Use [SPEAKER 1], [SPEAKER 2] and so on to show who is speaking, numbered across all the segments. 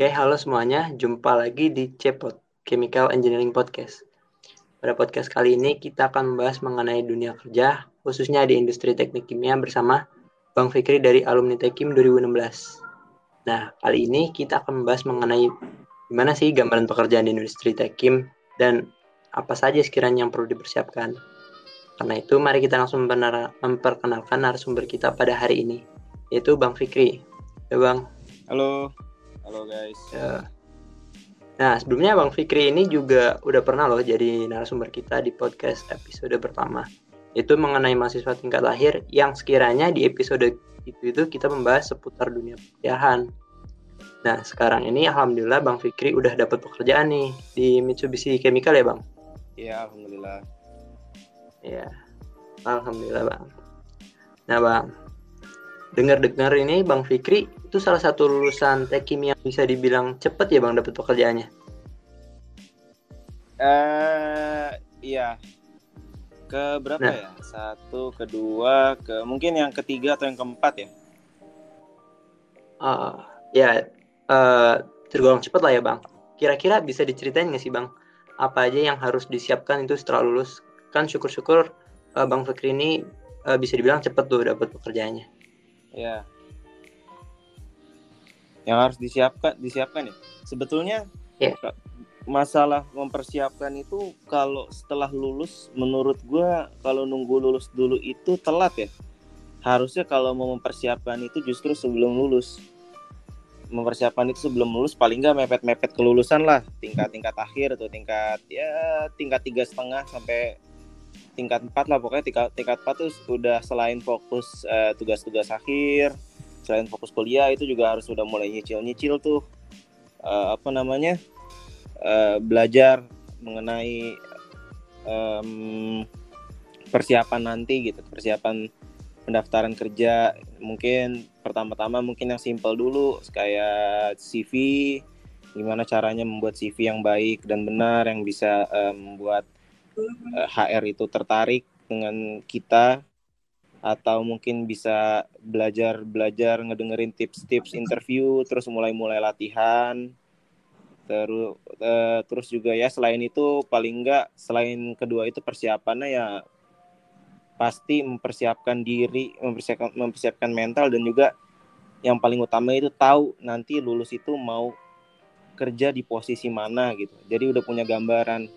[SPEAKER 1] Oke, halo semuanya. Jumpa lagi di CEPOT, Chemical Engineering Podcast. Pada podcast kali ini kita akan membahas mengenai dunia kerja, khususnya di industri teknik kimia bersama Bang Fikri dari alumni Tekim 2016. Nah, kali ini kita akan membahas mengenai gimana sih gambaran pekerjaan di industri Tekim dan apa saja sekiranya yang perlu dipersiapkan. Karena itu, mari kita langsung memperkenalkan narasumber kita pada hari ini, yaitu Bang Fikri. Ya, Bang.
[SPEAKER 2] Halo. Halo, guys.
[SPEAKER 1] Ya. Nah, sebelumnya Bang Fikri ini juga udah pernah loh jadi narasumber kita di podcast episode pertama. Itu mengenai mahasiswa tingkat lahir yang sekiranya di episode itu itu kita membahas seputar dunia pekerjaan. Nah, sekarang ini alhamdulillah Bang Fikri udah dapat pekerjaan nih di Mitsubishi Chemical ya, Bang?
[SPEAKER 2] Iya, alhamdulillah.
[SPEAKER 1] Ya, alhamdulillah bang. Nah bang, dengar-dengar ini bang Fikri itu salah satu lulusan tekim yang bisa dibilang cepet ya bang dapat pekerjaannya.
[SPEAKER 2] Eh, uh, iya. Ke berapa nah. ya? Satu, kedua, ke mungkin yang ketiga atau yang keempat ya?
[SPEAKER 1] Uh, ya, uh, tergolong cepet lah ya bang. Kira-kira bisa diceritain nggak sih bang? Apa aja yang harus disiapkan itu setelah lulus kan syukur-syukur uh, Bang Fikri ini uh, bisa dibilang cepet tuh dapat pekerjaannya.
[SPEAKER 2] Ya. Yang harus disiapkan disiapkan ya. Sebetulnya yeah. masalah mempersiapkan itu kalau setelah lulus menurut gue kalau nunggu lulus dulu itu telat ya. Harusnya kalau mau mempersiapkan itu justru sebelum lulus mempersiapkan itu sebelum lulus paling nggak mepet-mepet kelulusan lah tingkat-tingkat akhir atau tingkat ya tingkat tiga setengah sampai tingkat 4 lah pokoknya tingkat tingkat 4 tuh udah selain fokus uh, tugas-tugas akhir selain fokus kuliah itu juga harus sudah mulai nyicil-nyicil tuh uh, apa namanya uh, belajar mengenai um, persiapan nanti gitu persiapan pendaftaran kerja. Mungkin pertama-tama mungkin yang simple dulu kayak CV gimana caranya membuat CV yang baik dan benar yang bisa membuat um, HR eh, itu tertarik dengan kita atau mungkin bisa belajar belajar ngedengerin tips-tips interview terus mulai-mulai latihan. Terus uh, terus juga ya selain itu paling enggak selain kedua itu persiapannya ya pasti mempersiapkan diri mempersiapkan mempersiapkan mental dan juga yang paling utama itu tahu nanti lulus itu mau kerja di posisi mana gitu. Jadi udah punya gambaran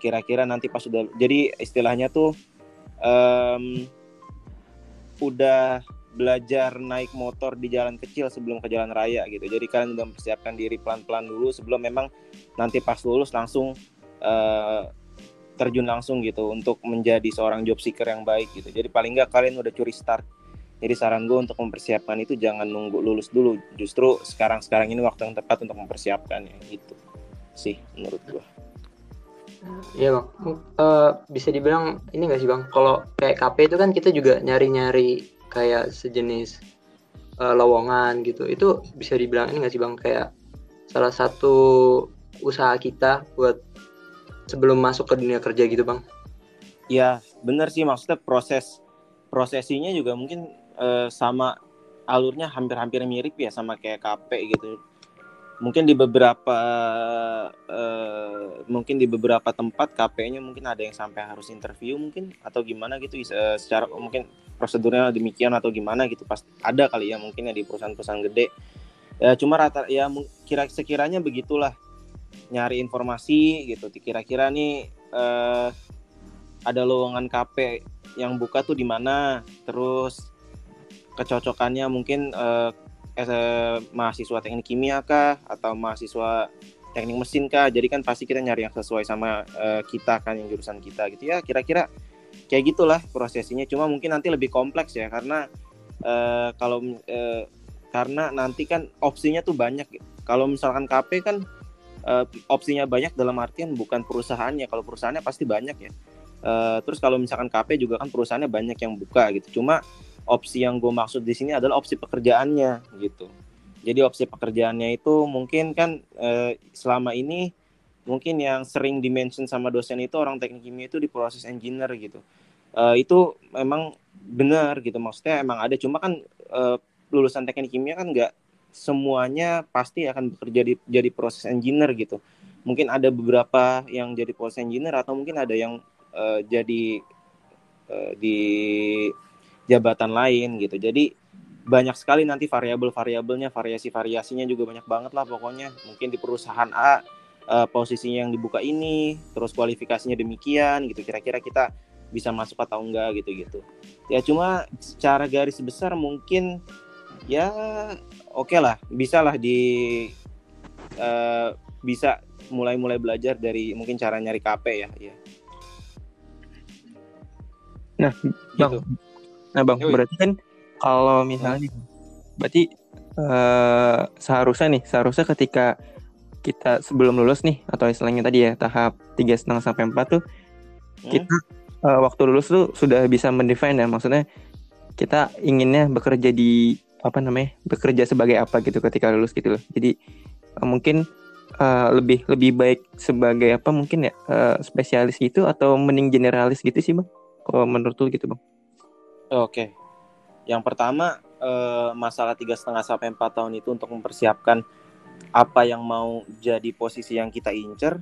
[SPEAKER 2] kira-kira nanti pas sudah jadi istilahnya tuh um, udah belajar naik motor di jalan kecil sebelum ke jalan raya gitu. Jadi kalian udah mempersiapkan diri pelan-pelan dulu sebelum memang nanti pas lulus langsung uh, terjun langsung gitu untuk menjadi seorang job seeker yang baik gitu. Jadi paling nggak kalian udah curi start. Jadi saran gue untuk mempersiapkan itu jangan nunggu lulus dulu. Justru sekarang sekarang ini waktu yang tepat untuk mempersiapkannya gitu sih menurut gue
[SPEAKER 1] Iya bang, uh, bisa dibilang ini gak sih bang? Kalau kayak KP itu kan kita juga nyari-nyari kayak sejenis uh, lowongan gitu. Itu bisa dibilang ini gak sih bang? Kayak salah satu usaha kita buat sebelum masuk ke dunia kerja gitu bang?
[SPEAKER 2] Iya bener sih maksudnya proses prosesinya juga mungkin uh, sama alurnya hampir-hampir mirip ya sama kayak KP gitu mungkin di beberapa uh, mungkin di beberapa tempat KP-nya mungkin ada yang sampai harus interview mungkin atau gimana gitu uh, secara mungkin prosedurnya demikian atau gimana gitu pasti ada kali ya mungkin ya di perusahaan-perusahaan gede. Ya cuma rata ya kira sekiranya begitulah nyari informasi gitu. Kira-kira nih uh, ada lowongan KP yang buka tuh di mana terus kecocokannya mungkin uh, eh, mahasiswa teknik kimia kah? Atau mahasiswa teknik mesin kah? Jadi kan pasti kita nyari yang sesuai sama eh, kita kan yang jurusan kita gitu ya. Kira-kira kayak gitulah prosesinya. Cuma mungkin nanti lebih kompleks ya karena eh, kalau eh, karena nanti kan opsinya tuh banyak. Kalau misalkan KP kan eh, opsinya banyak dalam artian bukan perusahaannya. Kalau perusahaannya pasti banyak ya. Eh, terus kalau misalkan KP juga kan perusahaannya banyak yang buka gitu. Cuma opsi yang gue maksud di sini adalah opsi pekerjaannya gitu. Jadi opsi pekerjaannya itu mungkin kan eh, selama ini mungkin yang sering dimention sama dosen itu orang teknik kimia itu di proses engineer gitu. Eh, itu memang benar gitu maksudnya emang ada cuma kan eh, lulusan teknik kimia kan nggak semuanya pasti akan bekerja di, jadi proses engineer gitu. Mungkin ada beberapa yang jadi proses engineer atau mungkin ada yang uh, jadi di jabatan lain gitu. Jadi banyak sekali nanti variabel-variabelnya, variasi-variasinya juga banyak banget lah pokoknya. Mungkin di perusahaan A uh, posisinya yang dibuka ini, terus kualifikasinya demikian gitu. Kira-kira kita bisa masuk atau enggak gitu-gitu. Ya cuma secara garis besar mungkin ya oke okay lah, bisa lah di uh, bisa mulai-mulai belajar dari mungkin cara nyari KP ya, ya.
[SPEAKER 3] Nah, gitu. Nah, Bang, Yui. berarti kan kalau misalnya berarti uh, seharusnya nih, seharusnya ketika kita sebelum lulus nih atau istilahnya tadi ya tahap tiga setengah sampai empat tuh hmm? kita uh, waktu lulus tuh sudah bisa mendefine ya maksudnya kita inginnya bekerja di apa namanya bekerja sebagai apa gitu ketika lulus gitu loh jadi uh, mungkin uh, lebih lebih baik sebagai apa mungkin ya uh, spesialis gitu atau mending generalis gitu sih bang kalau menurut lu gitu bang
[SPEAKER 2] Oke. Yang pertama eh, masalah tiga setengah sampai empat tahun itu untuk mempersiapkan apa yang mau jadi posisi yang kita incer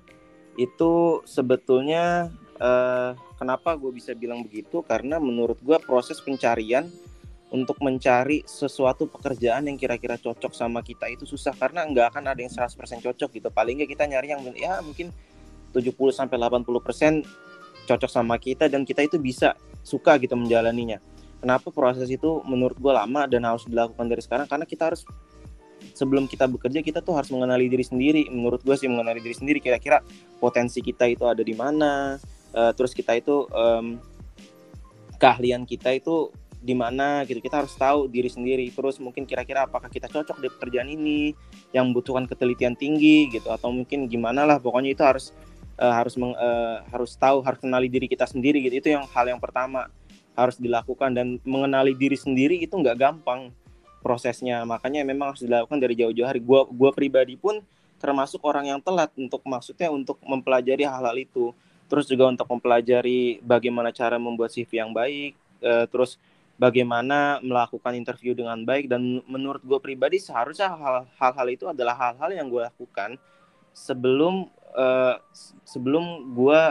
[SPEAKER 2] itu sebetulnya eh, kenapa gue bisa bilang begitu? Karena menurut gue proses pencarian untuk mencari sesuatu pekerjaan yang kira-kira cocok sama kita itu susah karena nggak akan ada yang 100% cocok gitu. Paling nggak kita nyari yang ya mungkin 70 sampai 80% cocok sama kita dan kita itu bisa suka gitu menjalaninya kenapa proses itu menurut gue lama dan harus dilakukan dari sekarang? Karena kita harus sebelum kita bekerja kita tuh harus mengenali diri sendiri. Menurut gue sih mengenali diri sendiri kira-kira potensi kita itu ada di mana uh, terus kita itu um, keahlian kita itu di mana gitu. Kita harus tahu diri sendiri. Terus mungkin kira-kira apakah kita cocok di pekerjaan ini yang membutuhkan ketelitian tinggi gitu atau mungkin gimana lah. Pokoknya itu harus uh, harus meng, uh, harus tahu harus kenali diri kita sendiri gitu. Itu yang hal yang pertama harus dilakukan dan mengenali diri sendiri itu nggak gampang prosesnya. Makanya memang harus dilakukan dari jauh-jauh hari. Gua gua pribadi pun termasuk orang yang telat untuk maksudnya untuk mempelajari hal-hal itu. Terus juga untuk mempelajari bagaimana cara membuat CV yang baik uh, terus bagaimana melakukan interview dengan baik. Dan menurut gue pribadi seharusnya hal-hal itu adalah hal-hal yang gue lakukan sebelum uh, sebelum gue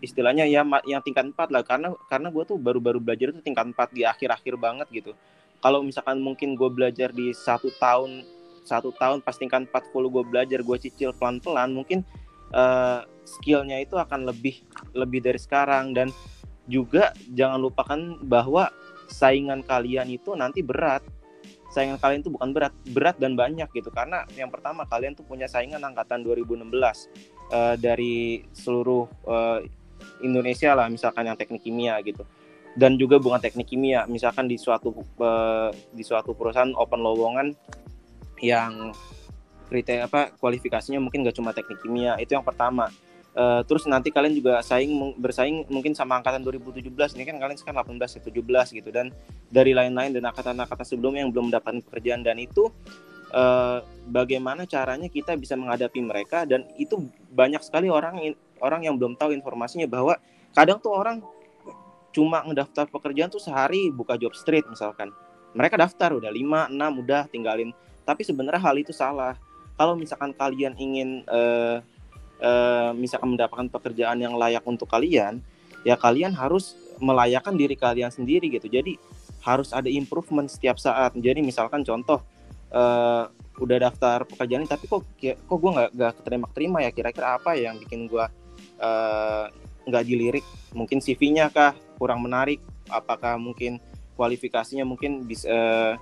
[SPEAKER 2] istilahnya ya yang tingkat 4 lah. Karena karena gue tuh baru-baru belajar itu tingkat 4 di akhir-akhir banget gitu. Kalau misalkan mungkin gue belajar di satu tahun satu tahun pas tingkat 4 full gue belajar gue cicil pelan-pelan mungkin uh, skillnya itu akan lebih lebih dari sekarang. Dan juga jangan lupakan bahwa saingan kalian itu nanti berat. Saingan kalian itu bukan berat berat dan banyak gitu. Karena yang pertama kalian tuh punya saingan angkatan 2016 uh, eh, dari seluruh uh, Indonesia lah misalkan yang teknik kimia gitu. Dan juga bukan teknik kimia misalkan di suatu di suatu perusahaan open lowongan yang kriteria apa kualifikasinya mungkin gak cuma teknik kimia itu yang pertama. Uh, terus nanti kalian juga saing bersaing mungkin sama angkatan 2017 ini kan kalian sekarang 18 ya 17 gitu. Dan dari lain-lain dan angkatan-angkatan sebelumnya yang belum mendapatkan pekerjaan. Dan itu uh, bagaimana caranya kita bisa menghadapi mereka dan itu banyak sekali orang orang yang belum tahu informasinya bahwa kadang tuh orang cuma ngedaftar pekerjaan tuh sehari buka job street misalkan. Mereka daftar udah 5, 6 udah tinggalin. Tapi sebenarnya hal itu salah. Kalau misalkan kalian ingin uh, uh, misalkan mendapatkan pekerjaan yang layak untuk kalian, ya kalian harus melayakkan diri kalian sendiri gitu. Jadi harus ada improvement setiap saat. Jadi misalkan contoh uh, udah daftar pekerjaan tapi kok kok gue nggak nggak keterima terima ya? Kira-kira apa yang bikin gue Eh, nggak uh, dilirik? Mungkin CV-nya kah kurang menarik? Apakah mungkin kualifikasinya mungkin bisa uh,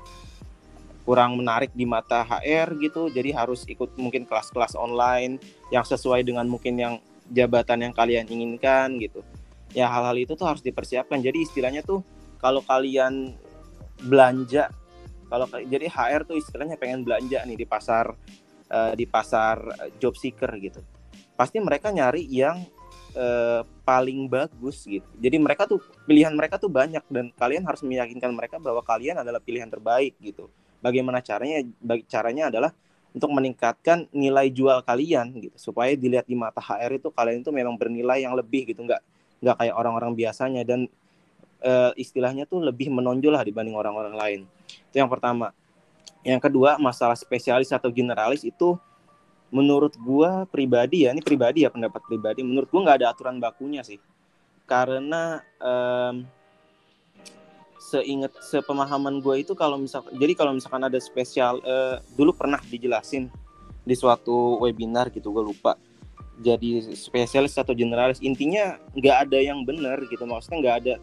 [SPEAKER 2] kurang menarik di mata HR gitu? Jadi harus ikut mungkin kelas-kelas online yang sesuai dengan mungkin yang jabatan yang kalian inginkan gitu. Ya hal-hal itu tuh harus dipersiapkan. Jadi istilahnya tuh kalau kalian belanja kalau jadi HR tuh istilahnya pengen belanja nih di pasar uh, di pasar job seeker gitu pasti mereka nyari yang uh, paling bagus gitu. Jadi mereka tuh pilihan mereka tuh banyak dan kalian harus meyakinkan mereka bahwa kalian adalah pilihan terbaik gitu. Bagaimana caranya? Bagi caranya adalah untuk meningkatkan nilai jual kalian gitu supaya dilihat di mata HR itu kalian itu memang bernilai yang lebih gitu nggak nggak kayak orang-orang biasanya dan uh, istilahnya tuh lebih menonjol lah dibanding orang-orang lain. Itu yang pertama. Yang kedua masalah spesialis atau generalis itu menurut gua pribadi ya ini pribadi ya pendapat pribadi menurut gua nggak ada aturan bakunya sih. Karena um, seingat sepemahaman gue itu kalau misal jadi kalau misalkan ada spesial uh, dulu pernah dijelasin di suatu webinar gitu gue lupa. Jadi spesialis atau generalis intinya nggak ada yang benar gitu maksudnya nggak ada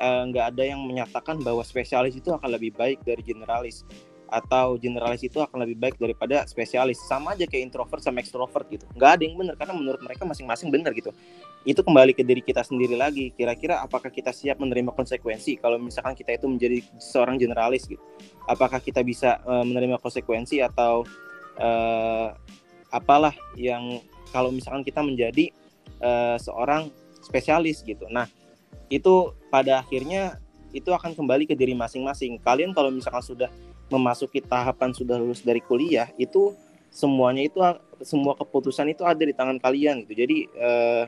[SPEAKER 2] nggak uh, ada yang menyatakan bahwa spesialis itu akan lebih baik dari generalis. Atau generalis itu akan lebih baik daripada spesialis. Sama aja kayak introvert sama extrovert gitu. Nggak ada yang benar karena menurut mereka masing-masing benar gitu. Itu kembali ke diri kita sendiri lagi. Kira-kira apakah kita siap menerima konsekuensi? Kalau misalkan kita itu menjadi seorang generalis gitu. Apakah kita bisa uh, menerima konsekuensi atau uh, apalah yang kalau misalkan kita menjadi uh, seorang spesialis gitu. Nah itu pada akhirnya itu akan kembali ke diri masing-masing. Kalian kalau misalkan sudah memasuki tahapan sudah lulus dari kuliah itu semuanya itu semua keputusan itu ada di tangan kalian gitu. Jadi eh,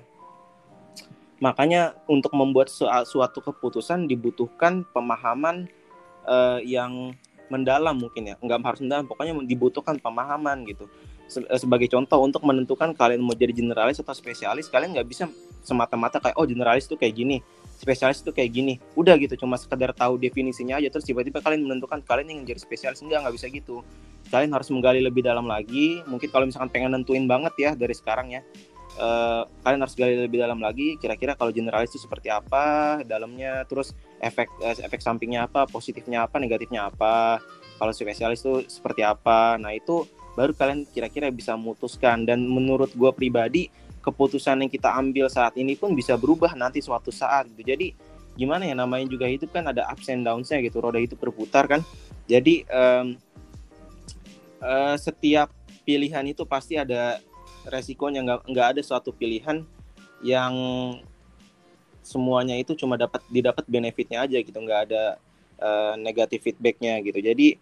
[SPEAKER 2] makanya untuk membuat su suatu keputusan dibutuhkan pemahaman eh, yang mendalam mungkin ya. Nggak harus mendalam pokoknya dibutuhkan pemahaman gitu. Eh, sebagai contoh untuk menentukan kalian mau jadi generalis atau spesialis kalian nggak bisa semata-mata kayak oh generalis itu kayak gini spesialis itu kayak gini. Udah gitu cuma sekedar tahu definisinya aja terus tiba-tiba kalian menentukan kalian ingin jadi spesialis. Enggak nggak bisa gitu. Kalian harus menggali lebih dalam lagi. Mungkin kalau misalkan pengen nentuin banget ya dari sekarang ya uh, kalian harus gali lebih dalam lagi kira-kira kalau generalis itu seperti apa dalamnya terus efek uh, efek sampingnya apa positifnya apa negatifnya apa kalau spesialis itu seperti apa. Nah itu baru kalian kira-kira bisa memutuskan. Dan menurut gue pribadi keputusan yang kita ambil saat ini pun bisa berubah nanti suatu saat gitu. Jadi gimana ya namanya juga hidup kan ada ups and downs-nya gitu. Roda itu berputar kan. Jadi um, uh, setiap pilihan itu pasti ada resikonya nggak nggak ada suatu pilihan yang semuanya itu cuma dapat didapat benefitnya aja gitu nggak ada uh, negatif feedbacknya gitu jadi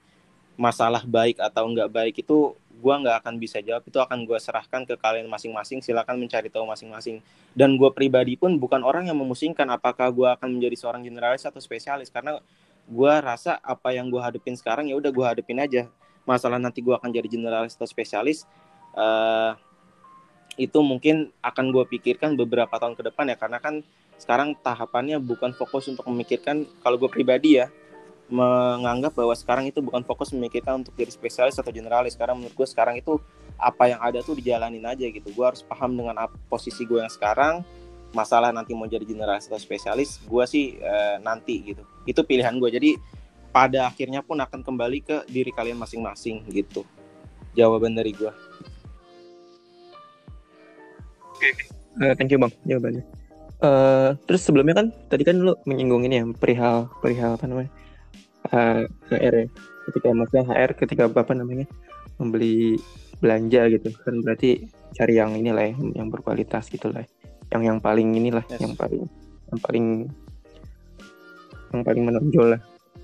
[SPEAKER 2] masalah baik atau nggak baik itu gue nggak akan bisa jawab itu akan gue serahkan ke kalian masing-masing silakan mencari tahu masing-masing. Dan gue pribadi pun bukan orang yang memusingkan apakah gue akan menjadi seorang generalis atau spesialis karena gue rasa apa yang gue hadapin sekarang ya udah gue hadapin aja. Masalah nanti gue akan jadi generalis atau spesialis uh, itu mungkin akan gue pikirkan beberapa tahun ke depan ya karena kan sekarang tahapannya bukan fokus untuk memikirkan kalau gue pribadi ya menganggap bahwa sekarang itu bukan fokus memikirkan untuk jadi spesialis atau generalis. Karena menurut gue sekarang itu apa yang ada tuh dijalanin aja gitu. Gue harus paham dengan posisi gue yang sekarang. Masalah nanti mau jadi generalis atau spesialis gue sih e, nanti gitu. Itu pilihan gue jadi pada akhirnya pun akan kembali ke diri kalian masing-masing gitu. Jawaban dari gue
[SPEAKER 3] uh, thank you bang jawabannya. Uh, terus sebelumnya kan tadi kan lu menyinggung ini ya perihal perihal apa namanya HR ya. Ketika maksudnya HR ketika bapak namanya? Membeli belanja gitu. Kan berarti cari yang inilah ya, yang berkualitas gitu lah yang yang paling inilah yes. yang paling yang paling yang paling menonjol lah.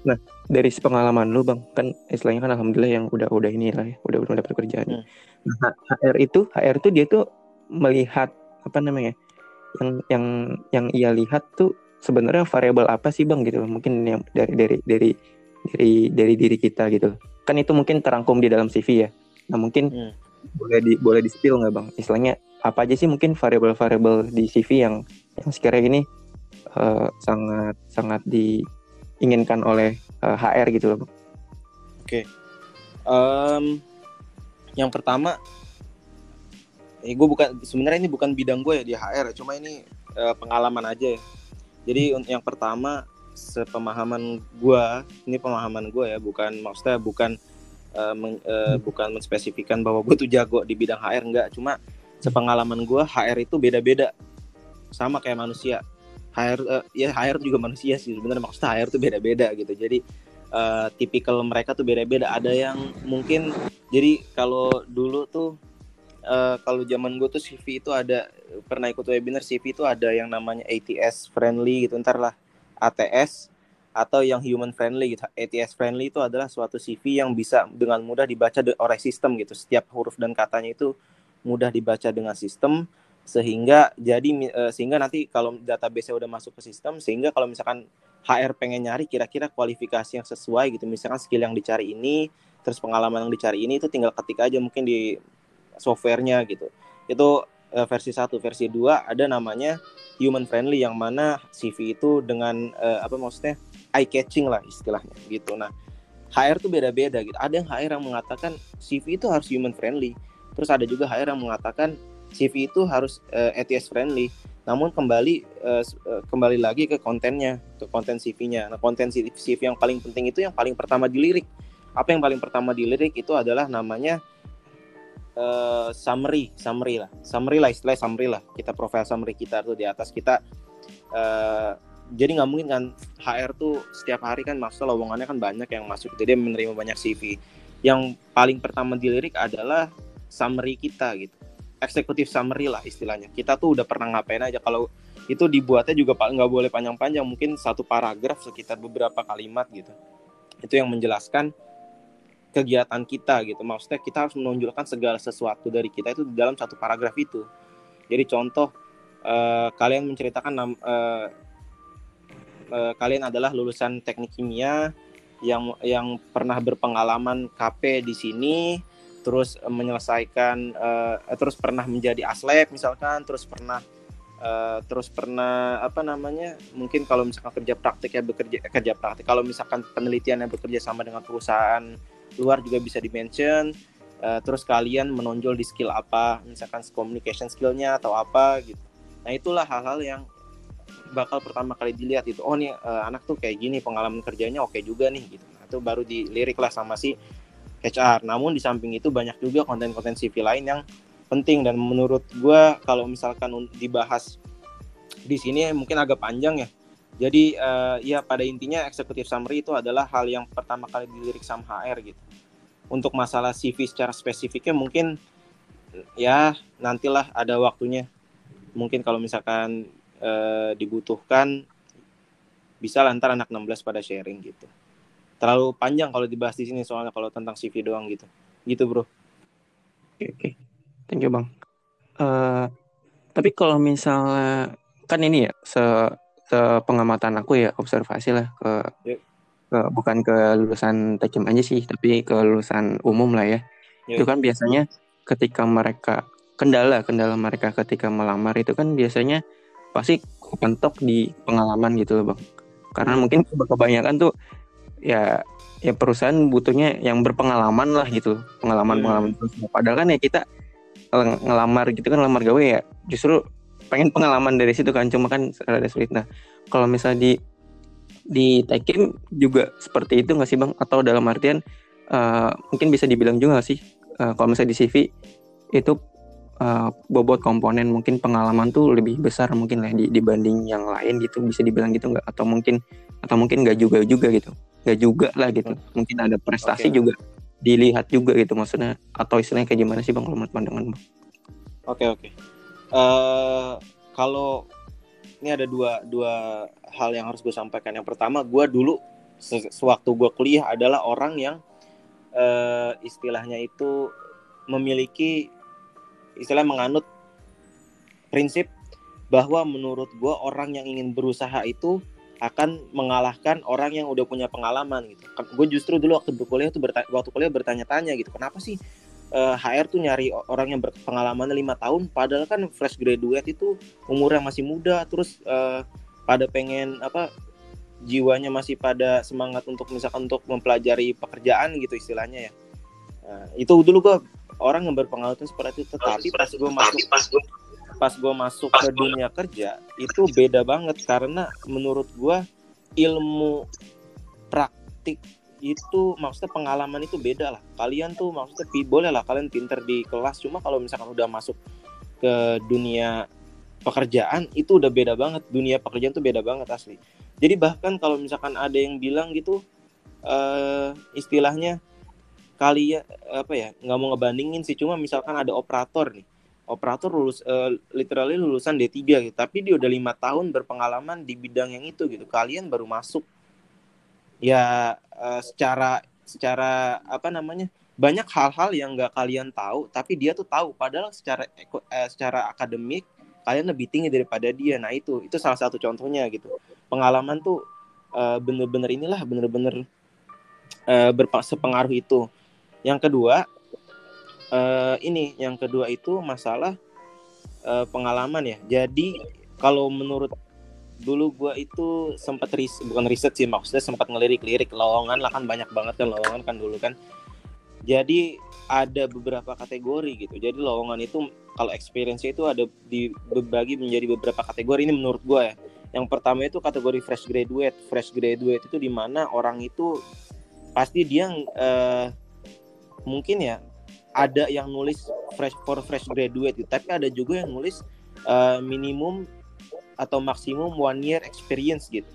[SPEAKER 3] Nah dari pengalaman lu bang kan istilahnya kan alhamdulillah yang udah udah inilah ya udah udah dapat kerjaan. Hmm. nah, HR itu HR itu dia tuh melihat apa namanya yang yang yang ia lihat tuh sebenarnya variabel apa sih bang gitu? Mungkin yang dari dari dari dari dari diri kita gitu. Kan itu mungkin terangkum di dalam CV ya. Nah mungkin hmm. boleh di boleh di spill nggak bang? Istilahnya apa aja sih mungkin variabel-variabel di CV yang yang sekiranya ini uh, sangat sangat diinginkan oleh uh, eh, HR gitu loh bang? Oke.
[SPEAKER 2] Okay. um, yang pertama eh, gue bukan sebenarnya ini bukan bidang gue ya di HR cuma ini uh, pengalaman aja ya jadi yang pertama sepemahaman gue ini pemahaman gue ya bukan maksudnya bukan uh, men, uh, bukan menspesifikkan bahwa gue tuh jago di bidang HR enggak. Cuma sepengalaman gue HR itu beda-beda. Sama kayak manusia. HR uh, ya HR juga manusia sih sebenarnya maksudnya HR tuh beda-beda gitu. Jadi uh, tipikal mereka tuh beda-beda. Ada yang mungkin jadi kalau dulu tuh uh, kalau zaman gue tuh CV itu ada pernah ikut webinar CV itu ada yang namanya ATS friendly gitu ntar lah ATS atau yang human friendly gitu. ATS friendly itu adalah suatu CV yang bisa dengan mudah dibaca oleh sistem gitu. Setiap huruf dan katanya itu mudah dibaca dengan sistem sehingga jadi uh, sehingga nanti kalau database udah masuk ke sistem sehingga kalau misalkan HR pengen nyari kira-kira kualifikasi yang sesuai gitu misalkan skill yang dicari ini terus pengalaman yang dicari ini itu tinggal ketik aja mungkin di softwarenya gitu. Itu uh, versi satu. Versi dua ada namanya human friendly yang mana CV itu dengan uh, apa maksudnya eye catching lah istilahnya gitu. Nah HR tuh beda-beda gitu. Ada yang HR yang mengatakan CV itu harus human friendly terus ada juga HR yang mengatakan CV itu harus uh, eh, ATS friendly. Namun kembali uh, kembali lagi ke kontennya ke konten CV-nya nah konten CV yang paling penting itu yang paling pertama dilirik. Apa yang paling pertama dilirik itu adalah namanya uh, summary summary lah. Summary lah istilah summary lah. Kita profil summary kita tuh di atas. Kita uh, jadi nggak mungkin kan HR tuh setiap hari kan maksudnya lowongannya kan banyak yang masuk. Jadi dia menerima banyak CV yang paling pertama dilirik adalah summary kita gitu. Eksekutif summary lah istilahnya. Kita tuh udah pernah ngapain aja. Kalau itu dibuatnya juga nggak boleh panjang-panjang, mungkin satu paragraf sekitar beberapa kalimat gitu. Itu yang menjelaskan kegiatan kita gitu. Maksudnya kita harus menonjolkan segala sesuatu dari kita itu dalam satu paragraf itu. Jadi contoh uh, kalian menceritakan uh, uh, kalian adalah lulusan teknik kimia yang yang pernah berpengalaman KP di sini terus menyelesaikan uh, terus pernah menjadi aslep misalkan terus pernah uh, terus pernah apa namanya mungkin kalau misalkan kerja praktik ya bekerja kerja praktik kalau misalkan penelitian yang bekerja sama dengan perusahaan luar juga bisa dimention uh, terus kalian menonjol di skill apa misalkan communication skillnya atau apa gitu nah itulah hal-hal yang bakal pertama kali dilihat itu oh nih uh, anak tuh kayak gini pengalaman kerjanya oke juga nih gitu nah, itu baru dilirik lah sama si HR. Namun di samping itu banyak juga konten-konten CV lain yang penting dan menurut gue kalau misalkan dibahas di sini mungkin agak panjang ya. Jadi uh, ya pada intinya eksekutif summary itu adalah hal yang pertama kali dilirik sama HR gitu. Untuk masalah CV secara spesifiknya mungkin ya nantilah ada waktunya. Mungkin kalau misalkan uh, dibutuhkan bisa lantar anak 16 pada sharing gitu terlalu panjang kalau dibahas di sini soalnya kalau tentang CV doang gitu gitu bro oke
[SPEAKER 3] okay, okay. thank you bang uh, tapi kalau misalnya kan ini ya se pengamatan aku ya observasi lah ke, yeah. ke bukan ke lulusan tekim aja sih tapi ke lulusan umum lah ya yeah. itu kan biasanya ketika mereka kendala kendala mereka ketika melamar itu kan biasanya pasti kepentok di pengalaman gitu loh bang karena hmm. mungkin kebanyakan tuh ya ya perusahaan butuhnya yang berpengalaman lah gitu pengalaman pengalaman hmm. padahal kan ya kita ngelamar gitu kan ngelamar gawe ya justru pengen pengalaman dari situ kan cuma kan ada sulit. Nah kalau misalnya di di Tekim juga seperti itu nggak sih bang? Atau dalam artian uh, mungkin bisa dibilang juga gak sih uh, kalau misalnya di CV itu uh, bobot komponen mungkin pengalaman tuh lebih besar mungkin lah dibanding yang lain gitu bisa dibilang gitu nggak? Atau mungkin atau mungkin nggak juga juga gitu. Nggak juga lah gitu. Mungkin ada prestasi okay. juga dilihat juga gitu maksudnya. Atau istilahnya kayak gimana sih bang kalau menurut pandangan bang?
[SPEAKER 2] Oke okay, oke. okay. Eh, kalau ini ada dua dua hal yang harus gue sampaikan yang pertama gue dulu sewaktu gue kuliah adalah orang yang uh, istilahnya itu memiliki istilah menganut prinsip bahwa menurut gue orang yang ingin berusaha itu akan mengalahkan orang yang udah punya pengalaman gitu. Kan gue justru dulu waktu berkuliah tuh waktu kuliah bertanya-tanya gitu, kenapa sih uh, eh, HR tuh nyari orang yang berpengalaman lima tahun, padahal kan fresh graduate itu umur yang masih muda, terus uh, pada pengen apa jiwanya masih pada semangat untuk misalkan untuk mempelajari pekerjaan gitu istilahnya ya. Nah, itu dulu gue orang yang berpengalaman seperti itu, tetapi pas gue masuk pas gue pas gue masuk ke dunia kerja itu beda banget karena menurut gue ilmu praktik itu maksudnya pengalaman itu beda lah. Kalian tuh maksudnya boleh lah kalian pinter di kelas cuma kalau misalkan udah masuk ke dunia pekerjaan itu udah beda banget. Dunia pekerjaan tuh beda banget asli. Jadi bahkan kalau misalkan ada yang bilang gitu uh, istilahnya kalian apa ya nggak mau ngebandingin sih cuma misalkan ada operator nih. Operator lulus uh, literally lulusan D3 gitu tapi dia udah lima tahun berpengalaman di bidang yang itu gitu. Kalian baru masuk ya uh, secara secara apa namanya banyak hal-hal yang nggak kalian tahu tapi dia tuh tahu. Padahal secara uh, secara akademik kalian lebih tinggi daripada dia. Nah itu itu salah satu contohnya gitu. Pengalaman tuh uh, bener-bener inilah bener-bener uh, bersepengaruh itu. Yang kedua uh, ini yang kedua itu masalah uh, pengalaman ya. Jadi kalau menurut dulu gue itu sempat ris bukan riset sih maksudnya sempat ngelirik-lirik. Lowongan lah kan banyak banget kan lowongan kan dulu kan. Jadi ada beberapa kategori gitu. Jadi lowongan itu kalau experience itu ada dibagi menjadi beberapa kategori. Ini menurut gue ya. Yang pertama itu kategori fresh graduate. Fresh graduate itu di mana orang itu pasti dia uh, mungkin ya ada yang nulis fresh for fresh graduate gitu. tapi ada juga yang nulis uh, minimum atau maksimum one year experience gitu.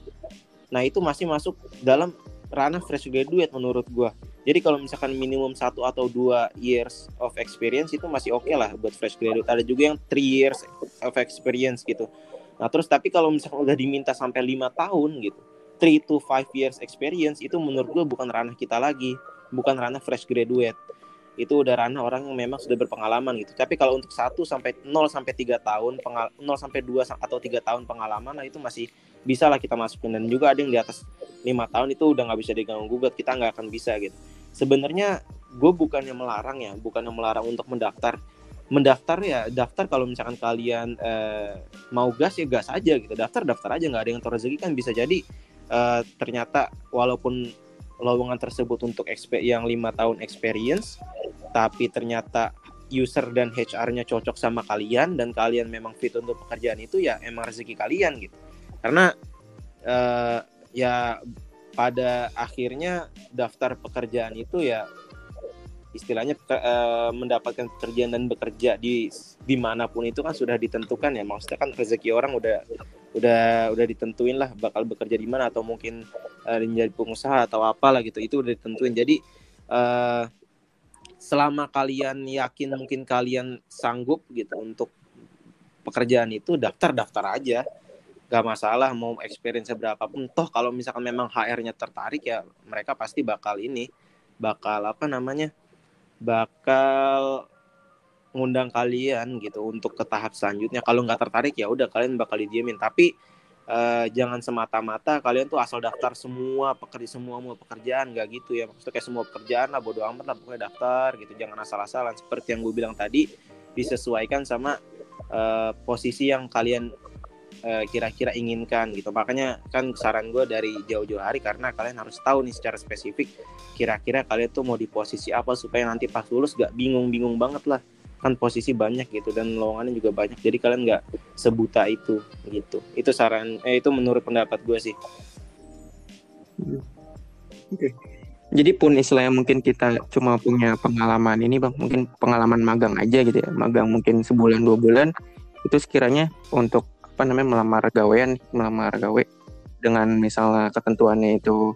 [SPEAKER 2] Nah itu masih masuk dalam ranah fresh graduate menurut gue. Jadi kalau misalkan minimum satu atau dua years of experience itu masih oke okay lah buat fresh graduate. Ada juga yang three years of experience gitu. Nah terus tapi kalau misalkan udah diminta sampai lima tahun gitu, three to five years experience itu menurut gue bukan ranah kita lagi, bukan ranah fresh graduate itu udah ranah orang yang memang sudah berpengalaman gitu. Tapi kalau untuk 1 sampai 0 sampai 3 tahun, 0 sampai 2 atau 3 tahun pengalaman nah itu masih bisa lah kita masukin dan juga ada yang di atas 5 tahun itu udah nggak bisa diganggu gugat, kita nggak akan bisa gitu. Sebenarnya gue bukannya melarang ya, bukannya melarang untuk mendaftar. Mendaftar ya daftar kalau misalkan kalian eh, mau gas ya gas aja gitu. Daftar daftar aja nggak ada yang rezeki kan bisa jadi eh, ternyata walaupun lowongan tersebut untuk yang lima tahun experience tapi ternyata user dan HR-nya cocok sama kalian dan kalian memang fit untuk pekerjaan itu ya emang rezeki kalian gitu. Karena uh, ya pada akhirnya daftar pekerjaan itu ya istilahnya uh, mendapatkan pekerjaan dan bekerja di di mana pun itu kan sudah ditentukan ya. Maksudnya kan rezeki orang udah udah udah ditentuin lah bakal bekerja di mana atau mungkin uh, menjadi pengusaha atau apalah gitu itu udah ditentuin. Jadi uh, selama kalian yakin mungkin kalian sanggup gitu untuk pekerjaan itu daftar daftar aja. Gak masalah mau experience berapapun. Toh kalau misalkan memang HR-nya tertarik ya mereka pasti bakal ini bakal apa namanya bakal ngundang kalian gitu untuk ke tahap selanjutnya. Kalau nggak tertarik ya udah kalian bakal didiemin. Tapi uh, jangan semata-mata kalian tuh asal daftar semua pekerja semua mau pekerjaan. Gak gitu ya. Maksudnya kayak semua pekerjaan lah bodo amat lah pokoknya daftar gitu. Jangan asal-asalan. Seperti yang gue bilang tadi disesuaikan sama uh, posisi yang kalian eh, kira-kira inginkan gitu. Makanya kan saran gue dari jauh-jauh hari karena kalian harus tahu nih secara spesifik kira-kira kalian tuh mau di posisi apa supaya nanti pas lulus gak bingung-bingung banget lah kan posisi banyak gitu dan lowongannya juga banyak. Jadi kalian nggak sebuta itu gitu. Itu saran eh itu menurut pendapat gue sih.
[SPEAKER 3] Oke. Okay. jadi pun istilahnya mungkin kita cuma punya pengalaman ini bang. Mungkin pengalaman magang aja gitu ya. Magang mungkin sebulan dua bulan. Itu sekiranya untuk apa namanya melamar gawean melamar gawe dengan misalnya ketentuannya itu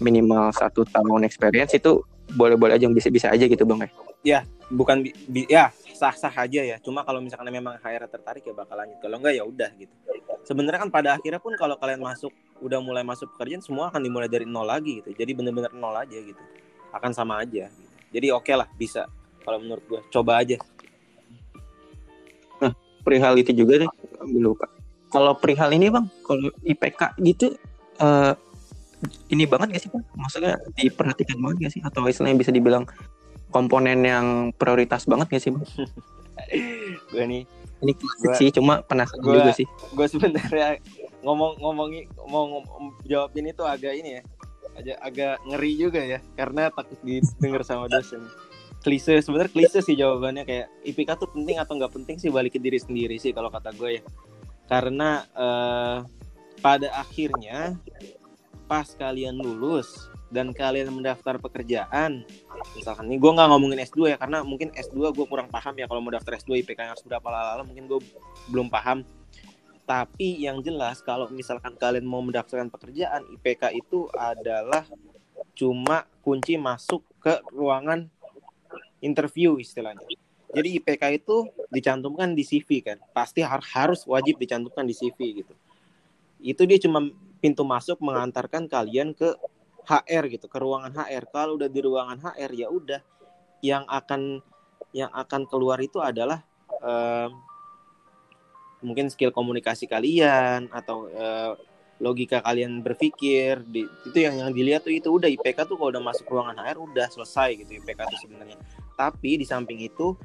[SPEAKER 3] minimal satu tahun experience itu boleh-boleh aja bisa bisa aja gitu bang ya?
[SPEAKER 2] Ya bukan bi, ya sah-sah aja ya. Cuma kalau misalkan memang HR tertarik ya bakal lanjut. Kalau enggak ya udah gitu. Sebenarnya kan pada akhirnya pun kalau kalian masuk udah mulai masuk pekerjaan semua akan dimulai dari nol lagi gitu. Jadi bener-bener nol aja gitu. Akan sama aja gitu. jadi oke okay lah bisa kalau menurut gue coba aja.
[SPEAKER 3] Nah perihal itu juga deh. Lupa. Kalau perihal ini bang kalau IPK gitu uh, ini banget gak sih bang? Maksudnya diperhatikan banget gak sih? Atau istilahnya bisa dibilang komponen yang prioritas banget gak sih bang?
[SPEAKER 2] gue nih
[SPEAKER 3] ini klasik gua, sih cuma penasaran gua, juga sih.
[SPEAKER 2] gue sebenarnya ngomong ngomongi mau ngom, jawab ini tuh agak ini ya agak agak ngeri juga ya karena takut didengar sama dosen. Klise sebenarnya klise sih jawabannya kayak IPK tuh penting atau nggak penting sih balik ke diri sendiri sih kalau kata gue ya. Karena uh, pada akhirnya pas kalian lulus dan kalian mendaftar pekerjaan misalkan ini gue nggak ngomongin S2 ya karena mungkin S2 gue kurang paham ya kalau mau daftar S2 IPK harus berapa lala mungkin gue belum paham. Tapi yang jelas kalau misalkan kalian mau mendaftarkan pekerjaan IPK itu adalah cuma kunci masuk ke ruangan interview istilahnya. Jadi IPK itu dicantumkan di CV kan pasti harus wajib dicantumkan di CV gitu. Itu dia cuma pintu masuk mengantarkan kalian ke HR gitu ke ruangan HR kalau udah di ruangan HR ya udah. Yang akan yang akan keluar itu adalah um, mungkin skill komunikasi kalian atau uh, logika kalian berpikir di, itu yang yang dilihat tuh itu udah. IPK tuh kalau udah masuk ruangan HR udah selesai gitu IPK tuh sebenarnya. Tapi di samping itu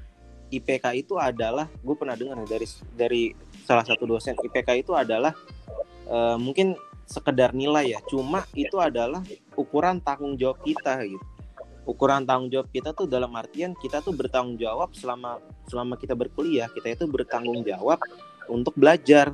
[SPEAKER 2] IPK itu adalah gue pernah dengar dari dari salah satu dosen IPK itu adalah uh, mungkin sekedar nilai ya. Cuma itu adalah ukuran tanggung jawab kita gitu. Ukuran tanggung jawab kita tuh dalam artian kita tuh bertanggung jawab selama selama kita berkuliah. Kita itu bertanggung jawab untuk belajar.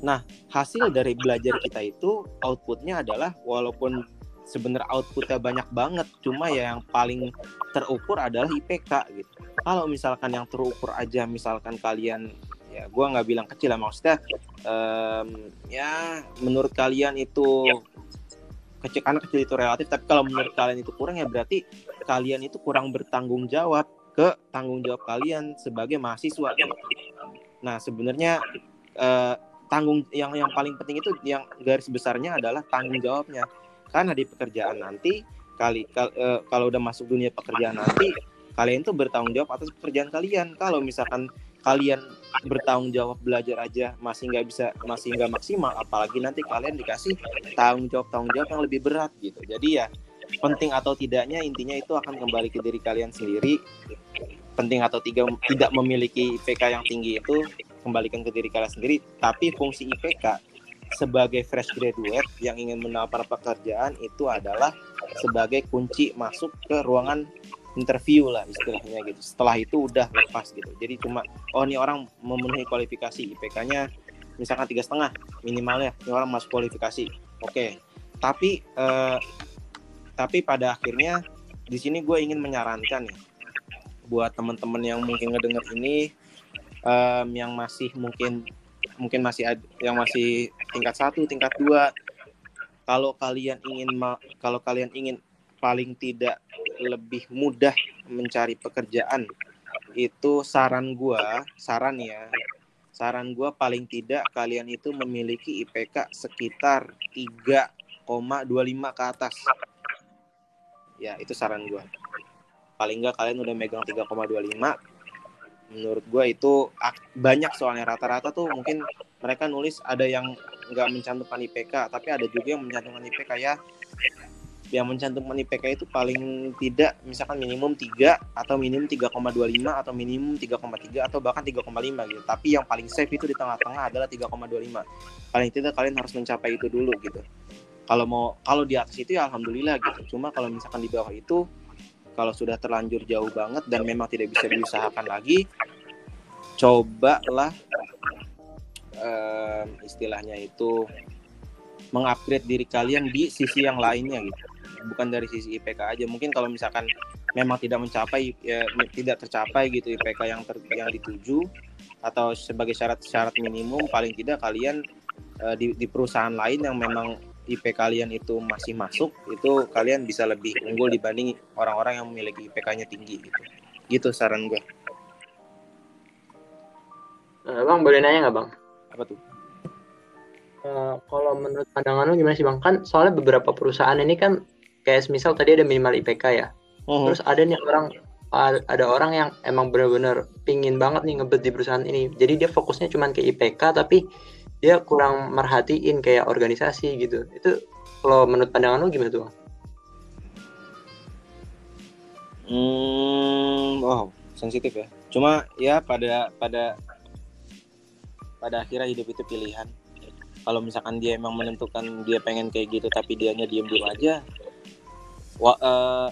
[SPEAKER 2] Nah, hasil dari belajar kita itu outputnya adalah walaupun sebenarnya outputnya banyak banget, cuma ya yang paling terukur adalah IPK gitu. Kalau misalkan yang terukur aja, misalkan kalian ya gue nggak bilang kecil lah maksudnya um, ya menurut kalian itu kecil karena kecil itu relatif tapi kalau menurut kalian itu kurang ya berarti kalian itu kurang bertanggung jawab ke tanggung jawab kalian sebagai mahasiswa. Nah sebenarnya uh, tanggung yang yang paling penting itu yang garis besarnya adalah tanggung jawabnya. Karena di pekerjaan nanti kali kal, e, kalau udah masuk dunia pekerjaan nanti kalian tuh bertanggung jawab atas pekerjaan kalian. Kalau misalkan kalian bertanggung jawab belajar aja masih nggak bisa masih nggak maksimal apalagi nanti kalian dikasih tanggung jawab tanggung jawab yang lebih berat gitu. Jadi ya penting atau tidaknya intinya itu akan kembali ke diri kalian sendiri. Penting atau tiga, tidak memiliki IPK yang tinggi itu kembalikan ke diri kalian sendiri. Tapi fungsi IPK sebagai fresh graduate yang ingin menawarkan pekerjaan itu adalah sebagai kunci masuk ke ruangan interview lah istilahnya gitu. Setelah itu udah lepas gitu. Jadi cuma oh ini orang memenuhi kualifikasi. IPK-nya misalkan tiga setengah minimalnya. Ini orang masuk kualifikasi. Oke. Okay. tapi eh, tapi pada akhirnya di sini gue ingin menyarankan ya buat teman-teman yang mungkin ngedenger ini um, yang masih mungkin mungkin masih yang masih tingkat satu tingkat dua kalau kalian ingin kalau kalian ingin paling tidak lebih mudah mencari pekerjaan. Itu saran gua saran ya. Saran gua paling tidak kalian itu memiliki IPK sekitar 3,25 ke atas. Ya itu saran gua. Paling nggak kalian udah megang 3,25 menurut gue itu banyak soalnya. Rata-rata tuh mungkin mereka nulis ada yang nggak mencantumkan IPK tapi ada juga yang mencantumkan IPK ya yang mencantumkan IPK itu paling tidak misalkan minimum 3 atau minimum 3,25 atau minimum 3,3 atau bahkan 3,5 gitu. Tapi yang paling safe itu di tengah-tengah adalah 3,25. Paling tidak kalian harus mencapai itu dulu gitu. Kalau mau kalau di atas itu ya alhamdulillah gitu. Cuma kalau misalkan di bawah itu kalau sudah terlanjur jauh banget dan memang tidak bisa diusahakan lagi cobalah um, istilahnya itu mengupgrade diri kalian di sisi yang lainnya gitu bukan dari sisi IPK aja mungkin kalau misalkan memang tidak mencapai ya, tidak tercapai gitu IPK yang ter, yang dituju atau sebagai syarat-syarat minimum paling tidak kalian uh, di, di perusahaan lain yang memang IP kalian itu masih masuk, itu kalian bisa lebih unggul dibanding orang-orang yang memiliki IPK-nya tinggi gitu. Gitu saran gue.
[SPEAKER 1] Uh, bang boleh nanya nggak bang?
[SPEAKER 2] Apa tuh?
[SPEAKER 1] Uh, kalau menurut pandangan lu gimana sih bang? Kan soalnya beberapa perusahaan ini kan kayak misal tadi ada minimal IPK ya. Uh-huh. Terus ada nih orang ada orang yang emang benar-benar pingin banget nih ngebet di perusahaan ini. Jadi dia fokusnya cuma ke IPK tapi dia kurang merhatiin kayak organisasi gitu itu kalau menurut pandangan lu gimana tuh
[SPEAKER 2] hmm wow sensitif ya cuma ya pada pada pada akhirnya hidup itu pilihan kalau misalkan dia emang menentukan dia pengen kayak gitu tapi dianya diem diem aja wa, uh,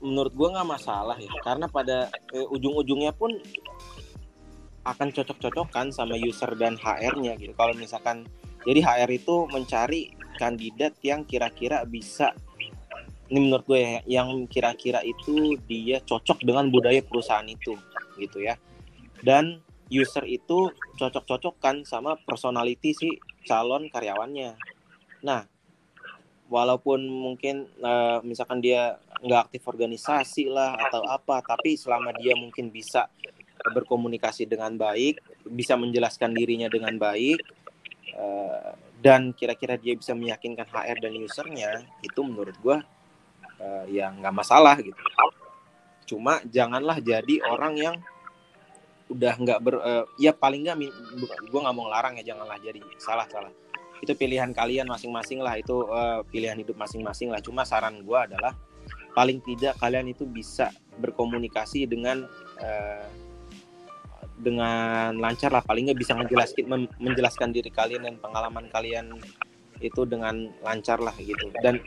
[SPEAKER 2] menurut gua nggak masalah ya karena pada uh, ujung-ujungnya pun akan cocok-cocokan sama user dan HR-nya gitu. Kalau misalkan jadi HR itu mencari kandidat yang kira-kira bisa ini menurut gue ya, yang kira-kira itu dia cocok dengan budaya perusahaan itu gitu ya. Dan user itu cocok-cocokkan sama personality si calon karyawannya. Nah, walaupun mungkin uh, misalkan dia nggak aktif organisasi lah atau apa, tapi selama dia mungkin bisa berkomunikasi dengan baik, bisa menjelaskan dirinya dengan baik, uh, dan kira-kira dia bisa meyakinkan HR dan usernya, itu menurut gue uh, ya nggak masalah gitu. Cuma janganlah jadi orang yang udah nggak ber, uh, ya paling nggak, gue nggak mau ngelarang ya janganlah jadi salah salah. Itu pilihan kalian masing-masing lah itu uh, pilihan hidup masing-masing lah. Cuma saran gue adalah paling tidak kalian itu bisa berkomunikasi dengan uh, dengan lancar lah. Paling nggak bisa menjelaskan menjelaskan diri kalian dan pengalaman kalian itu dengan lancar lah gitu. Dan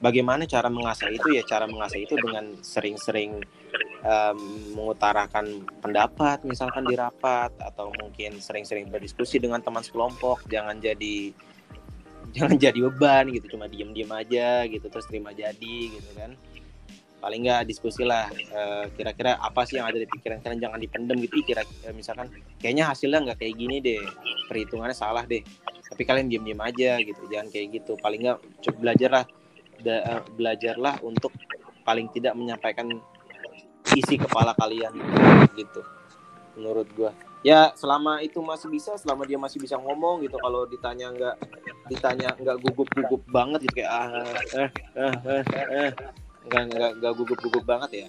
[SPEAKER 2] bagaimana cara mengasah itu? Ya cara mengasah itu dengan sering-sering um, mengutarakan pendapat misalkan di rapat atau mungkin sering-sering berdiskusi dengan teman sekelompok. Jangan jadi jangan jadi beban gitu cuma diem-diem aja gitu terus terima jadi gitu kan. Paling nggak diskusi lah uh, kira-kira apa sih yang ada di pikiran kalian jangan dipendem gitu. Kira uh, misalkan kayaknya hasilnya nggak kayak gini deh perhitungannya salah deh. Tapi kalian diem-diem aja gitu jangan kayak gitu. Paling nggak belajar lah uh, belajarlah untuk paling tidak menyampaikan isi kepala kalian gitu menurut gua ya selama itu masih bisa selama dia masih bisa ngomong gitu. Kalau ditanya nggak ditanya nggak gugup-gugup banget gitu kayak ah eh eh eh, eh nggak nggak nggak gugup-gugup banget ya.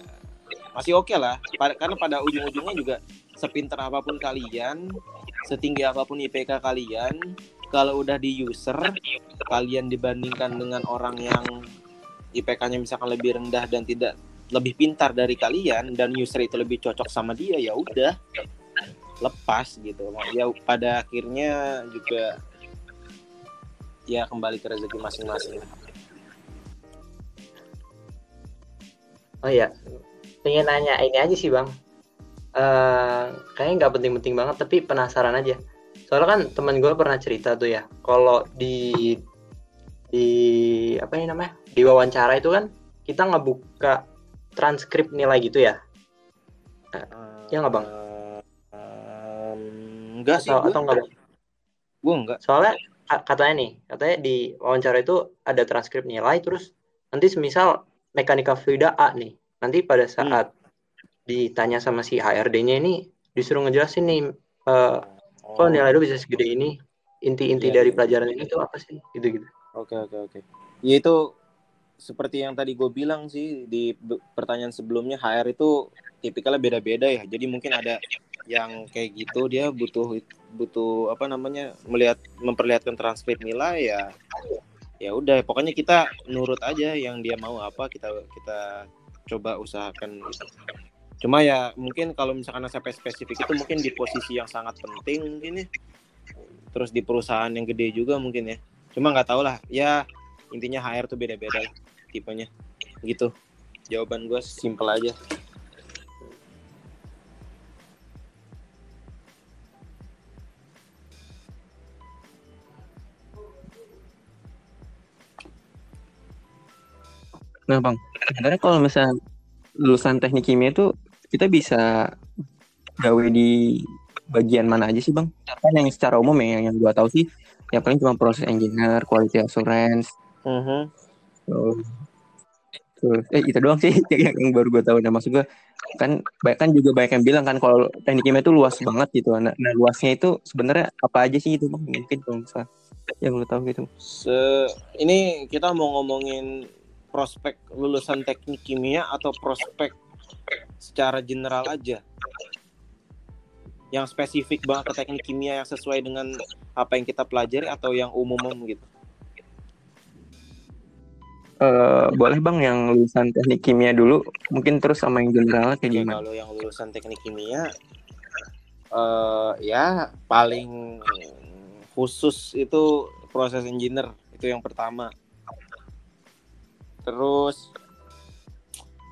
[SPEAKER 2] Masih oke okay lah karena pada ujung-ujungnya juga sepinter apa pun kalian setinggi apa pun IPK kalian kalau udah di user kalian dibandingkan dengan orang yang IPK-nya misalkan lebih rendah dan tidak lebih pintar dari kalian dan user itu lebih cocok sama dia ya udah lepas gitu ya pada akhirnya juga ya kembali ke rezeki masing-masing
[SPEAKER 1] Oh iya, pengen nanya ini aja sih bang. Uh, kayaknya nggak penting-penting banget, tapi penasaran aja. Soalnya kan teman gue pernah cerita tuh ya, kalau di di apa ini namanya di wawancara itu kan kita ngebuka transkrip nilai gitu ya. Uh, ya nggak bang?
[SPEAKER 2] Enggak sih.
[SPEAKER 1] Atau, atau enggak?
[SPEAKER 2] Gue enggak.
[SPEAKER 1] Soalnya katanya nih, katanya di wawancara itu ada transkrip nilai, terus nanti semisal mekanika fluida A nih. Nanti pada hmm. saat hmm. ditanya sama si HRD-nya ini disuruh ngejelasin nih uh, oh. kok nilai lu bisa segede ini. Inti-inti yeah, dari yeah. pelajaran ini tuh apa sih? Gitu-gitu.
[SPEAKER 2] Oke, okay, oke, okay, oke. Okay. Ya itu seperti yang tadi gue bilang sih di pertanyaan sebelumnya HR itu tipikalnya beda-beda ya. Jadi mungkin ada yang kayak gitu dia butuh butuh apa namanya melihat memperlihatkan transkrip nilai ya ya udah pokoknya kita nurut aja yang dia mau apa kita kita coba usahakan. Cuma ya mungkin kalau misalkan sampai spesifik itu mungkin di posisi yang sangat penting mungkin ya. Terus di perusahaan yang gede juga mungkin ya. Cuma nggak tahu lah ya intinya HR tuh beda-beda tipenya. Gitu. Jawaban gue simple aja
[SPEAKER 3] Nah bang, sebenarnya kalau misalnya lulusan teknik kimia itu kita bisa gawe di bagian mana aja sih bang? Kan yang secara umum ya, yang, yang gua tahu sih, yang paling cuma proses engineer, quality assurance. Uh -huh. so, eh itu doang sih yang, yang baru gue tahu. Nah maksud gue kan banyak kan juga banyak yang bilang kan kalau teknik kimia itu luas banget gitu. Nah, nah luasnya itu sebenarnya apa aja sih itu bang? Mungkin kalau misalnya yang lo tahu gitu.
[SPEAKER 2] Se ini kita mau ngomongin prospek lulusan teknik kimia atau prospek secara general aja? Yang spesifik banget ke teknik kimia yang sesuai dengan apa yang kita pelajari atau yang umum gitu?
[SPEAKER 3] Uh, boleh bang yang lulusan teknik kimia dulu? Mungkin terus sama yang general kayak Oke, gimana?
[SPEAKER 2] Kalau yang lulusan teknik kimia uh, ya paling khusus itu proses engineer itu yang pertama terus.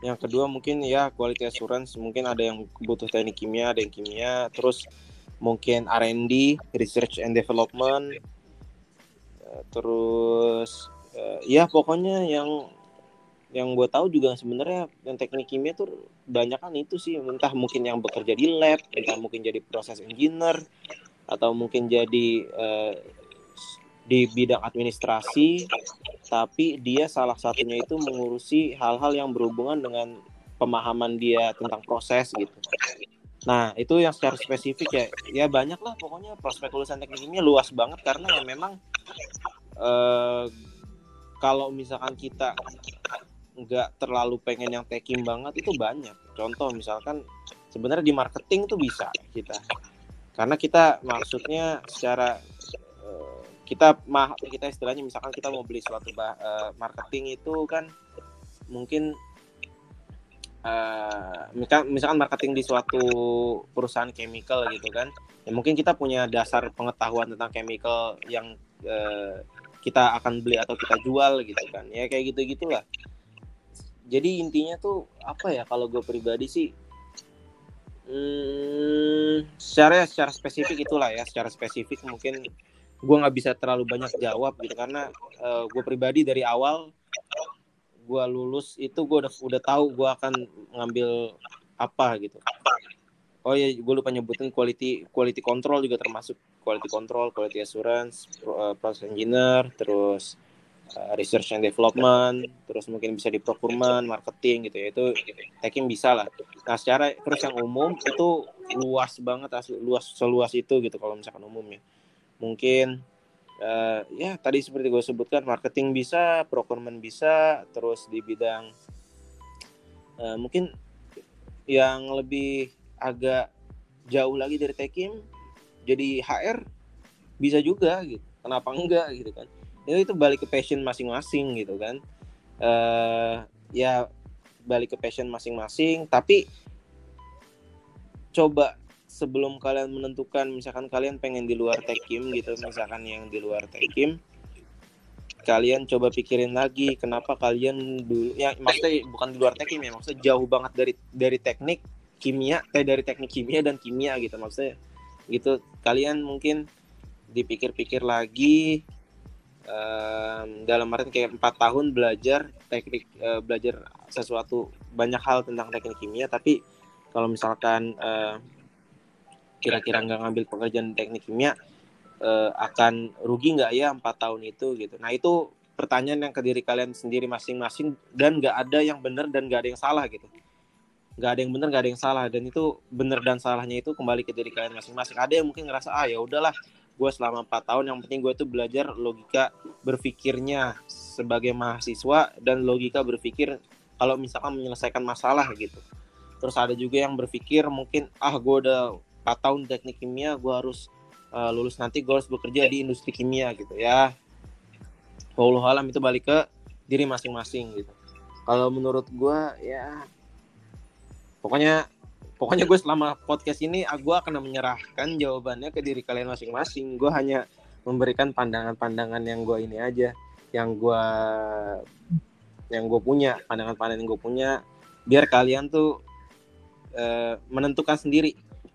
[SPEAKER 2] Yang kedua mungkin ya quality assurance mungkin ada yang butuh teknik kimia ada yang kimia terus mungkin R&D research and development eh, terus eh, ya pokoknya yang yang gue tahu juga sebenarnya yang teknik kimia tuh banyak kan itu sih. Entah mungkin yang bekerja di lab entah mungkin jadi proses engineer atau mungkin jadi uh, di bidang administrasi tapi dia salah satunya itu mengurusi hal-hal yang berhubungan dengan pemahaman dia tentang proses gitu. Nah itu yang secara spesifik ya, ya banyak lah pokoknya prospek lulusan teknik kimia luas banget karena ya memang eh, kalau misalkan kita nggak terlalu pengen yang tekim banget itu banyak. Contoh misalkan sebenarnya di marketing tuh bisa kita, karena kita maksudnya secara kita mah kita istilahnya misalkan kita mau beli suatu bah, uh, marketing itu kan mungkin uh, misalkan marketing di suatu perusahaan chemical gitu kan ya mungkin kita punya dasar pengetahuan tentang chemical yang uh, kita akan beli atau kita jual gitu kan. Ya kayak gitu gitulah jadi intinya tuh apa ya kalau gue pribadi sih hmm, secara secara spesifik itulah ya secara spesifik mungkin gue nggak bisa terlalu banyak jawab gitu karena uh, eh, gue pribadi dari awal gue lulus itu gue udah udah tahu gue akan ngambil apa gitu. Oh ya gue lupa nyebutin quality quality control juga termasuk quality control quality assurance uh, process engineer terus uh, research and development terus mungkin bisa di procurement marketing gitu ya itu taking bisa lah. Nah secara terus yang umum itu luas banget asli luas seluas itu gitu kalau misalkan umumnya mungkin uh, ya tadi seperti gue sebutkan marketing bisa procurement bisa terus di bidang uh, mungkin yang lebih agak jauh lagi dari tekim jadi HR bisa juga gitu. Kenapa enggak gitu kan? Itu itu balik ke passion masing-masing gitu kan. Uh, ya balik ke passion masing-masing tapi coba sebelum kalian menentukan misalkan kalian pengen di luar tekim gitu misalkan yang di luar tekim kalian coba pikirin lagi kenapa kalian dulu ya maksudnya bukan di luar tekim ya maksudnya jauh banget dari dari teknik kimia eh dari teknik kimia dan kimia gitu maksudnya gitu. Kalian mungkin dipikir-pikir lagi um, dalam arti kayak empat tahun belajar teknik uh, belajar sesuatu banyak hal tentang teknik kimia tapi kalau misalkan uh, kira-kira nggak ngambil pekerjaan teknik kimia uh, akan rugi nggak ya empat tahun itu gitu. Nah itu pertanyaan yang ke diri kalian sendiri masing-masing dan nggak ada yang benar dan nggak ada yang salah gitu. Nggak ada yang benar nggak ada yang salah dan itu benar dan salahnya itu kembali ke diri kalian masing-masing. Ada yang mungkin ngerasa ah ya udahlah gue selama empat tahun yang penting gue itu belajar logika berpikirnya sebagai mahasiswa dan logika berpikir kalau misalkan menyelesaikan masalah gitu. Terus ada juga yang berpikir mungkin ah gue udah 4 tahun teknik kimia gue harus uh, lulus nanti gue harus bekerja di industri kimia gitu ya. Allah alam itu balik ke diri masing-masing gitu. Kalau menurut gue ya pokoknya pokoknya gue selama podcast ini ah, gue akan menyerahkan jawabannya ke diri kalian masing-masing. Gue hanya memberikan pandangan-pandangan yang gue ini aja yang gue yang gue punya pandangan-pandangan yang gue punya biar kalian tuh uh, menentukan sendiri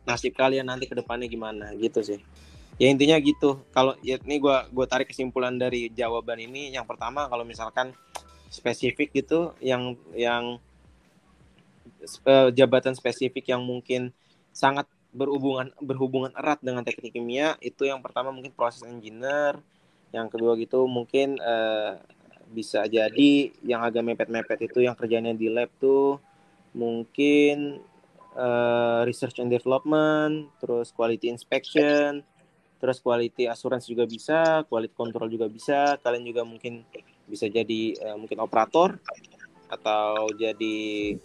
[SPEAKER 2] nasib kalian nanti ke depannya gimana gitu sih. Ya intinya gitu. Kalau ya ini gue gue tarik kesimpulan dari jawaban ini. Yang pertama kalau misalkan spesifik gitu yang yang uh, jabatan spesifik yang mungkin sangat berhubungan berhubungan erat dengan teknik kimia itu yang pertama mungkin proses engineer. Yang kedua gitu mungkin uh, bisa jadi yang agak mepet-mepet itu yang kerjanya di lab tuh mungkin uh, research and development, terus quality inspection, terus quality assurance juga bisa, quality control juga bisa. Kalian juga mungkin bisa jadi uh, mungkin operator atau jadi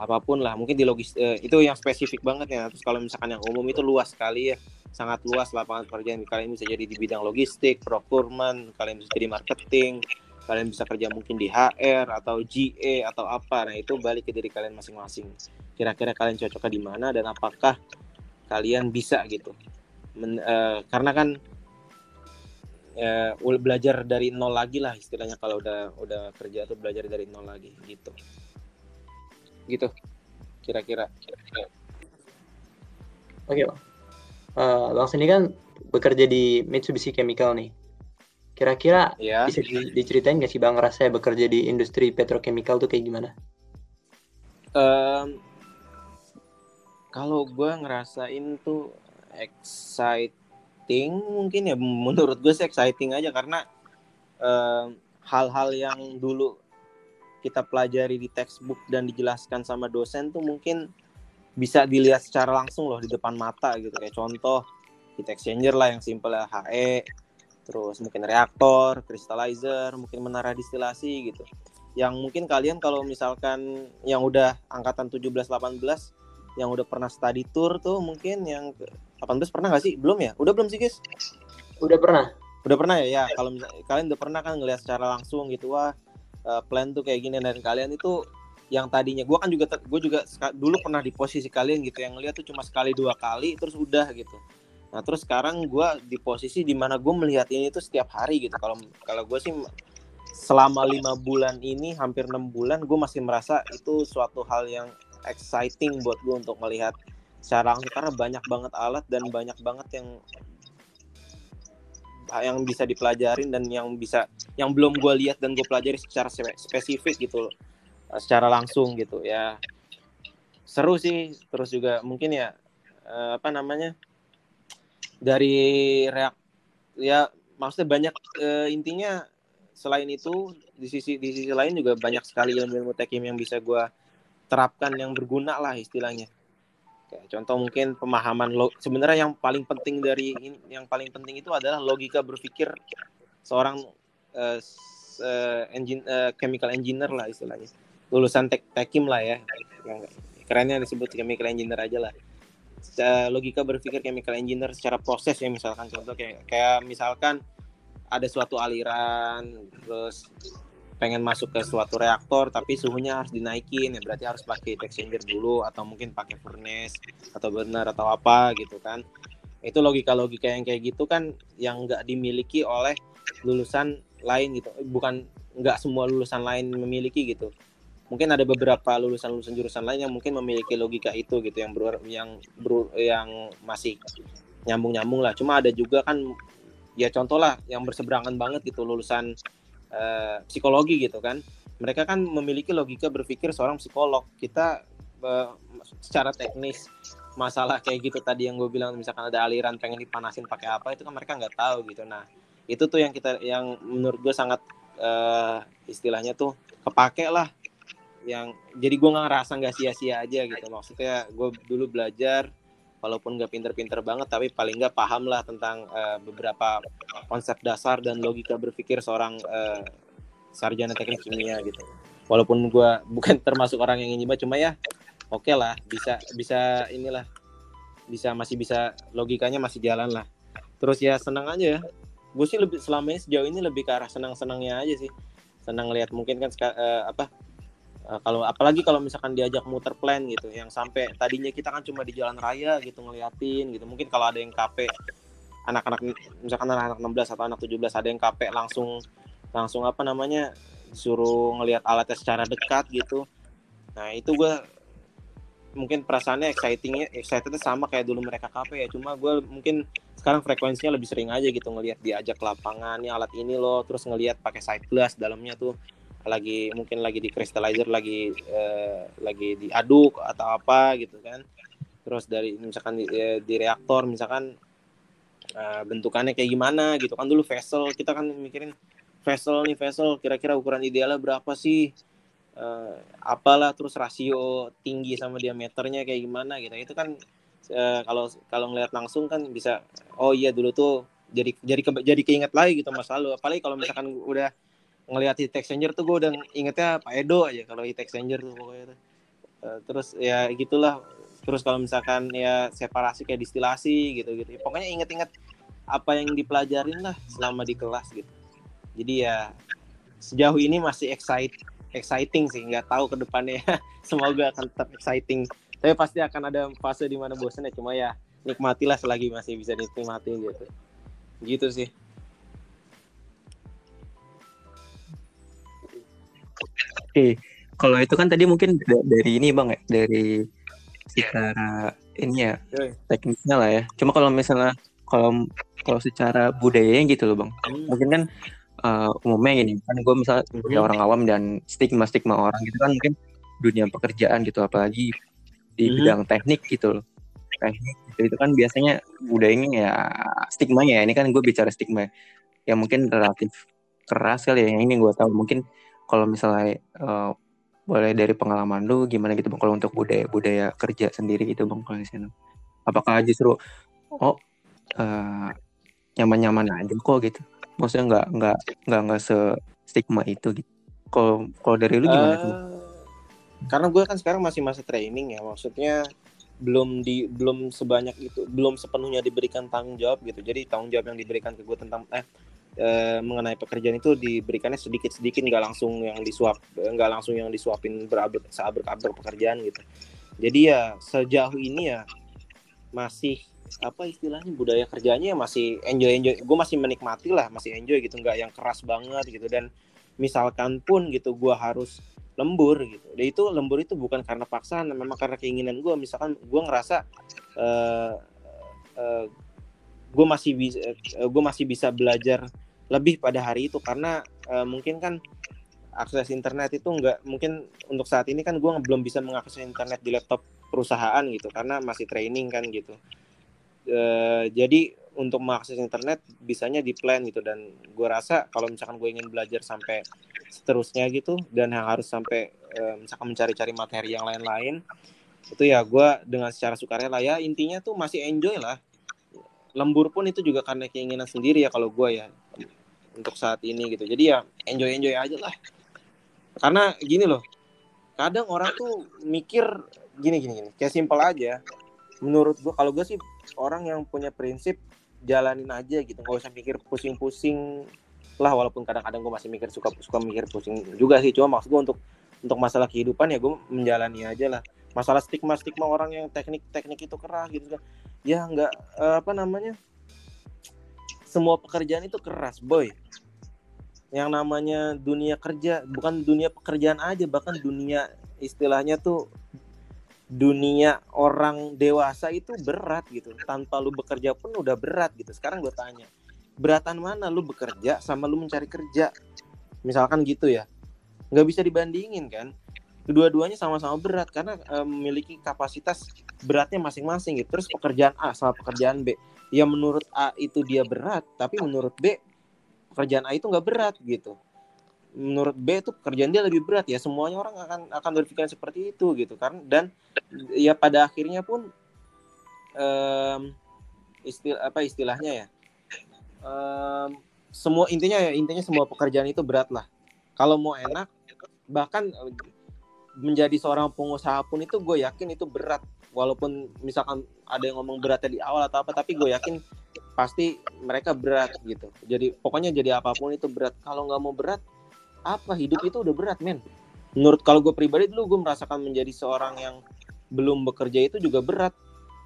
[SPEAKER 2] apa pun lah. Mungkin di logis uh, itu yang spesifik banget ya. Terus kalau misalkan yang umum itu luas sekali ya, sangat luas lapangan pekerjaan. Kalian bisa jadi di bidang logistik, procurement, kalian bisa jadi marketing, kalian bisa kerja mungkin di HR atau GA atau apa nah itu balik ke diri kalian masing-masing kira-kira kalian cocoknya di mana dan apakah kalian bisa gitu. Men, uh, karena kan uh, belajar dari nol lagi lah istilahnya kalau udah udah kerja tuh belajar dari nol lagi gitu. Gitu kira-kira.
[SPEAKER 1] Oke bang uh, bang sini kan bekerja di Mitsubishi Chemical nih. Kira-kira ya. bisa diceritain nggak sih Bang rasanya bekerja di industri petrochemical tuh kayak gimana?
[SPEAKER 2] Um, kalau gue ngerasain tuh exciting mungkin ya menurut gue sih exciting aja karena hal-hal um, yang dulu kita pelajari di textbook dan dijelaskan sama dosen tuh mungkin bisa dilihat secara langsung loh di depan mata gitu kayak contoh heat exchanger lah yang simple ya HE terus mungkin reaktor, crystallizer, mungkin menara distilasi gitu. Yang mungkin kalian kalau misalkan yang udah angkatan 17 18 yang udah pernah study tour tuh mungkin yang 18 pernah gak sih? Belum ya? Udah belum sih, guys?
[SPEAKER 1] Udah pernah.
[SPEAKER 2] udah pernah ya ya kalau kalian udah pernah kan ngelihat secara langsung gitu wah uh, plan tuh kayak gini dan kalian itu yang tadinya gue kan juga gue juga dulu pernah di posisi kalian gitu yang ngeliat tuh cuma sekali dua kali terus udah gitu nah terus sekarang gue di posisi di mana gue melihat ini tuh setiap hari gitu kalau kalau gue sih selama lima bulan ini hampir enam bulan gue masih merasa itu suatu hal yang exciting buat gue untuk melihat secara langsung karena banyak banget alat dan banyak banget yang yang bisa dipelajarin dan yang bisa yang belum gue lihat dan gue pelajari secara spesifik gitu eh, secara langsung gitu ya. Seru sih terus juga mungkin ya eh, apa namanya dari reak ya maksudnya banyak uh, intinya selain itu di sisi di sisi lain juga banyak sekali ilmu-ilmu tekim yang bisa gue terapkan yang berguna lah istilahnya Kayak contoh mungkin pemahaman lo sebenarnya yang paling penting dari yang paling penting itu adalah logika berpikir seorang uh, uh, engine uh, chemical engineer lah istilahnya. Lulusan tek tekim lah ya. Kerennya disebut chemical engineer aja lah. Secara logika berpikir chemical engineer secara proses ya misalkan contoh kayak kayak misalkan ada suatu aliran terus pengen masuk ke suatu reaktor tapi suhunya harus dinaikin. Ya berarti harus pakai heat exchanger dulu atau mungkin pakai furnace atau burner atau apa gitu kan. Itu logika-logika yang kayak gitu kan yang nggak dimiliki oleh lulusan lain gitu. Bukan nggak semua lulusan lain memiliki gitu. Mungkin ada beberapa lulusan-lulusan jurusan lain yang mungkin memiliki logika itu gitu yang ber, yang ber, yang masih nyambung-nyambung lah. Cuma ada juga kan ya contoh lah yang berseberangan banget gitu lulusan uh, psikologi gitu kan. Mereka kan memiliki logika berpikir seorang psikolog. Kita uh, secara teknis masalah kayak gitu tadi yang gue bilang misalkan ada aliran pengen dipanasin pakai apa itu kan mereka nggak tahu gitu. Nah itu tuh yang kita yang menurut gue sangat uh, istilahnya tuh kepake lah. Yang jadi gue nggak ngerasa nggak sia-sia aja gitu. Maksudnya gue dulu belajar walaupun nggak pinter-pinter banget tapi paling nggak paham lah tentang uh, beberapa konsep dasar dan logika berpikir seorang uh, sarjana teknik kimia gitu. Walaupun gue bukan termasuk orang yang ingin cuma ya oke okay lah bisa bisa inilah bisa masih bisa logikanya masih jalan lah. Terus ya senang aja ya. Gue sih lebih selama ini sejauh ini lebih ke arah senang-senangnya aja sih. Senang lihat mungkin kan uh, apa kalau apalagi kalau misalkan diajak muter plan gitu yang sampai tadinya kita kan cuma di jalan raya gitu ngeliatin gitu. Mungkin kalau ada yang KP anak-anak misalkan anak-anak 16 atau anak 17 ada yang KP langsung langsung apa namanya suruh ngelihat alatnya secara dekat gitu. Nah itu gue mungkin perasaannya excitingnya excitednya sama kayak dulu mereka KP ya. Cuma gue mungkin sekarang frekuensinya lebih sering aja gitu ngelihat diajak lapangan nih alat ini loh terus ngelihat pakai side glass dalamnya tuh lagi mungkin lagi di crystallizer lagi eh, lagi diaduk atau apa gitu kan. Terus dari misalkan di, eh, di reaktor misalkan eh, bentukannya kayak gimana gitu. Kan dulu vessel kita kan mikirin vessel nih vessel kira-kira ukuran idealnya berapa sih? Eh, apalah terus rasio tinggi sama diameternya kayak gimana gitu. Itu kan eh, kalau kalau ngeliat langsung kan bisa oh iya dulu tuh jadi jadi ke, jadi keinget lagi gitu mas lalu. Apalagi kalau misalkan udah ngelihat heat exchanger tuh gue udah ingetnya Pak Edo aja kalau heat exchanger tuh pokoknya tuh. Uh, terus ya gitulah. Terus kalau misalkan ya separasi kayak distilasi gitu gitu pokoknya inget-inget apa yang dipelajarin lah selama di kelas gitu. Jadi ya sejauh ini masih excite exciting sih. Nggak tahu ke depannya. Semoga akan tetap exciting. Tapi pasti akan ada fase di mana bosannya. Cuma ya nikmatilah selagi masih bisa dinikmati gitu. Gitu sih
[SPEAKER 3] Oke, kalau itu kan tadi mungkin dari ini bang ya, dari secara ini ya teknisnya lah ya. Cuma kalau misalnya kalau kalau secara budayanya gitu loh bang, hmm. mungkin kan uh, umumnya gini kan gue misalnya hmm. orang awam dan stigma stigma orang gitu kan mungkin dunia pekerjaan gitu apalagi di hmm. bidang teknik gitu loh teknik gitu, itu kan biasanya budayanya ya stigmanya ya ini kan gue bicara stigma ya mungkin relatif keras kali ya yang ini gue tahu mungkin kalau misalnya uh, boleh dari pengalaman lu gimana gitu bang? Kalau untuk budaya budaya kerja sendiri gitu bang kalau di sana. Apakah justru oh uh, nyaman-nyaman aja kok gitu? Maksudnya nggak nggak nggak nggak se stigma itu gitu. Kalau kalau dari lu gimana uh, tuh
[SPEAKER 2] karena gue kan sekarang masih masa training ya maksudnya belum di belum sebanyak itu belum sepenuhnya diberikan tanggung jawab gitu. Jadi tanggung jawab yang diberikan ke gue tentang eh e, mengenai pekerjaan itu diberikannya sedikit-sedikit nggak langsung yang disuap nggak langsung yang disuapin berabad seabrek-abrek pekerjaan gitu. Jadi ya sejauh ini ya masih apa istilahnya budaya kerjanya masih enjoy enjoy gue masih menikmati lah masih enjoy gitu nggak yang keras banget gitu. Dan misalkan pun gitu gue harus lembur gitu. Dan itu lembur itu bukan karena paksaan memang karena keinginan gue misalkan gue ngerasa uh, uh, gue masih bisa uh, gue masih bisa belajar lebih pada hari itu karena uh, mungkin kan akses internet itu nggak mungkin untuk saat ini kan gue belum bisa mengakses internet di laptop perusahaan gitu karena masih training kan gitu. E, jadi untuk mengakses internet bisanya di plan gitu dan gue rasa kalau misalkan gue ingin belajar sampai seterusnya gitu dan yang harus sampai misalkan mencari-cari materi yang lain-lain itu ya gue dengan secara sukarela ya intinya tuh masih enjoy lah lembur pun itu juga karena keinginan sendiri ya kalau gue ya untuk saat ini gitu. Jadi ya enjoy enjoy aja lah. Karena gini loh kadang orang tuh mikir gini gini gini. Kayak simpel aja. Menurut gua kalau gue sih orang yang punya prinsip jalanin aja gitu. Nggak usah mikir pusing-pusing lah walaupun kadang-kadang gue masih mikir suka suka mikir pusing juga sih. Cuma maksud gue untuk untuk masalah kehidupan ya gue menjalani aja lah masalah stigma stigma orang yang teknik teknik itu keras gitu kan. Ya nggak uh, apa namanya? Semua pekerjaan itu keras boy. Yang namanya dunia kerja bukan dunia pekerjaan aja bahkan dunia istilahnya tuh dunia orang dewasa itu berat gitu. Tanpa lu bekerja pun udah berat gitu. Sekarang gue tanya beratan mana lu bekerja sama lu mencari kerja? Misalkan gitu ya. Nggak bisa dibandingin kan kedua-duanya sama-sama berat karena e, memiliki kapasitas beratnya masing-masing gitu. Terus pekerjaan A sama pekerjaan B. Ya menurut A itu dia berat tapi menurut B pekerjaan A itu nggak berat gitu. Menurut B itu pekerjaan dia lebih berat. Ya semuanya orang akan akan berpikir seperti itu gitu kan. Dan ya pada akhirnya pun um, istil apa istilahnya ya? Um, semua intinya ya intinya semua pekerjaan itu berat lah. Kalau mau enak bahkan menjadi seorang pengusaha pun itu gue yakin itu berat. Walaupun misalkan ada yang ngomong beratnya di awal atau apa tapi gue yakin pasti mereka berat gitu. Jadi pokoknya jadi apa pun itu berat. Kalau nggak mau berat apa? Hidup itu udah berat men. Menurut kalau gue pribadi dulu gue merasakan menjadi seorang yang belum bekerja itu juga berat.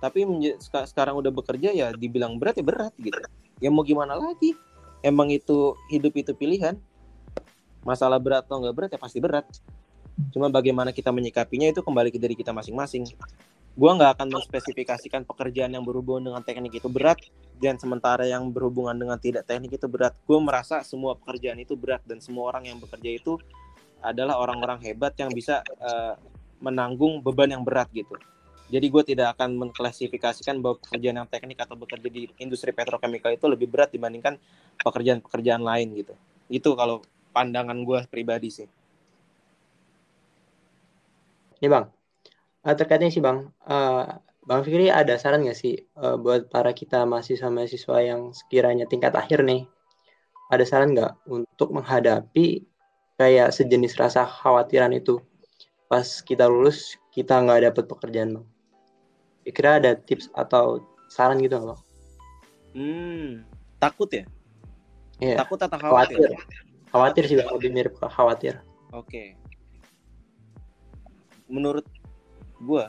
[SPEAKER 2] Tapi sekarang udah bekerja ya dibilang berat ya berat gitu. Ya mau gimana lagi? Emang itu hidup itu pilihan? Masalah berat atau nggak berat ya pasti berat cuma bagaimana kita menyikapinya itu kembali ke diri kita masing-masing. Gue nggak akan menspesifikasikan pekerjaan yang berhubungan dengan teknik itu berat dan sementara yang berhubungan dengan tidak teknik itu berat. Gue merasa semua pekerjaan itu berat dan semua orang yang bekerja itu adalah orang-orang hebat yang bisa uh, menanggung beban yang berat gitu. Jadi gue tidak akan mengklasifikasikan bahwa pekerjaan yang teknik atau bekerja di industri petrokimia itu lebih berat dibandingkan pekerjaan-pekerjaan lain gitu. Itu kalau pandangan gue pribadi sih
[SPEAKER 1] ini bang uh, terkaitnya sih bang uh, bang Fikri ada saran nggak sih uh, buat para kita mahasiswa-mahasiswa yang sekiranya tingkat akhir nih ada saran nggak untuk menghadapi kayak sejenis rasa khawatiran itu pas kita lulus kita nggak dapet pekerjaan bang kira ada tips atau saran gitu nggak bang?
[SPEAKER 2] Hmm, takut ya?
[SPEAKER 1] Iya.
[SPEAKER 2] Takut atau khawatir?
[SPEAKER 1] Khawatir, khawatir sih bang, lebih mirip khawatir.
[SPEAKER 2] Oke. Okay. Menurut gue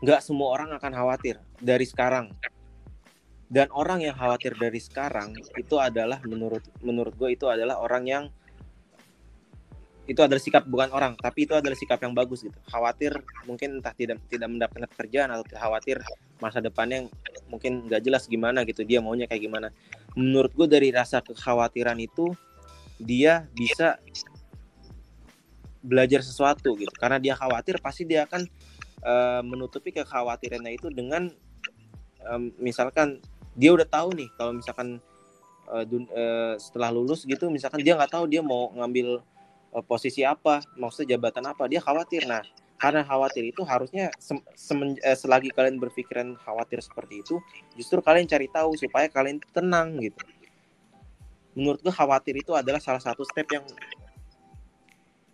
[SPEAKER 2] nggak semua orang akan khawatir dari sekarang. Dan orang yang khawatir dari sekarang itu adalah menurut menurut gue itu adalah orang yang itu adalah sikap bukan orang tapi itu adalah sikap yang bagus gitu. Khawatir mungkin entah tidak tidak mendapatkan pekerjaan atau khawatir masa depannya mungkin nggak jelas gimana gitu dia maunya kayak gimana. Menurut gue dari rasa kekhawatiran itu dia bisa belajar sesuatu gitu. Karena dia khawatir pasti dia akan uh, menutupi kekhawatirannya itu dengan um, misalkan dia udah tahu nih kalau misalkan uh, dun, uh, setelah lulus gitu misalkan dia nggak tahu dia mau ngambil uh, posisi apa maksudnya jabatan apa dia khawatir. Nah karena khawatir itu harusnya selagi kalian berpikiran khawatir seperti itu justru kalian cari tahu supaya kalian tenang gitu. Menurut gue khawatir itu adalah salah satu step yang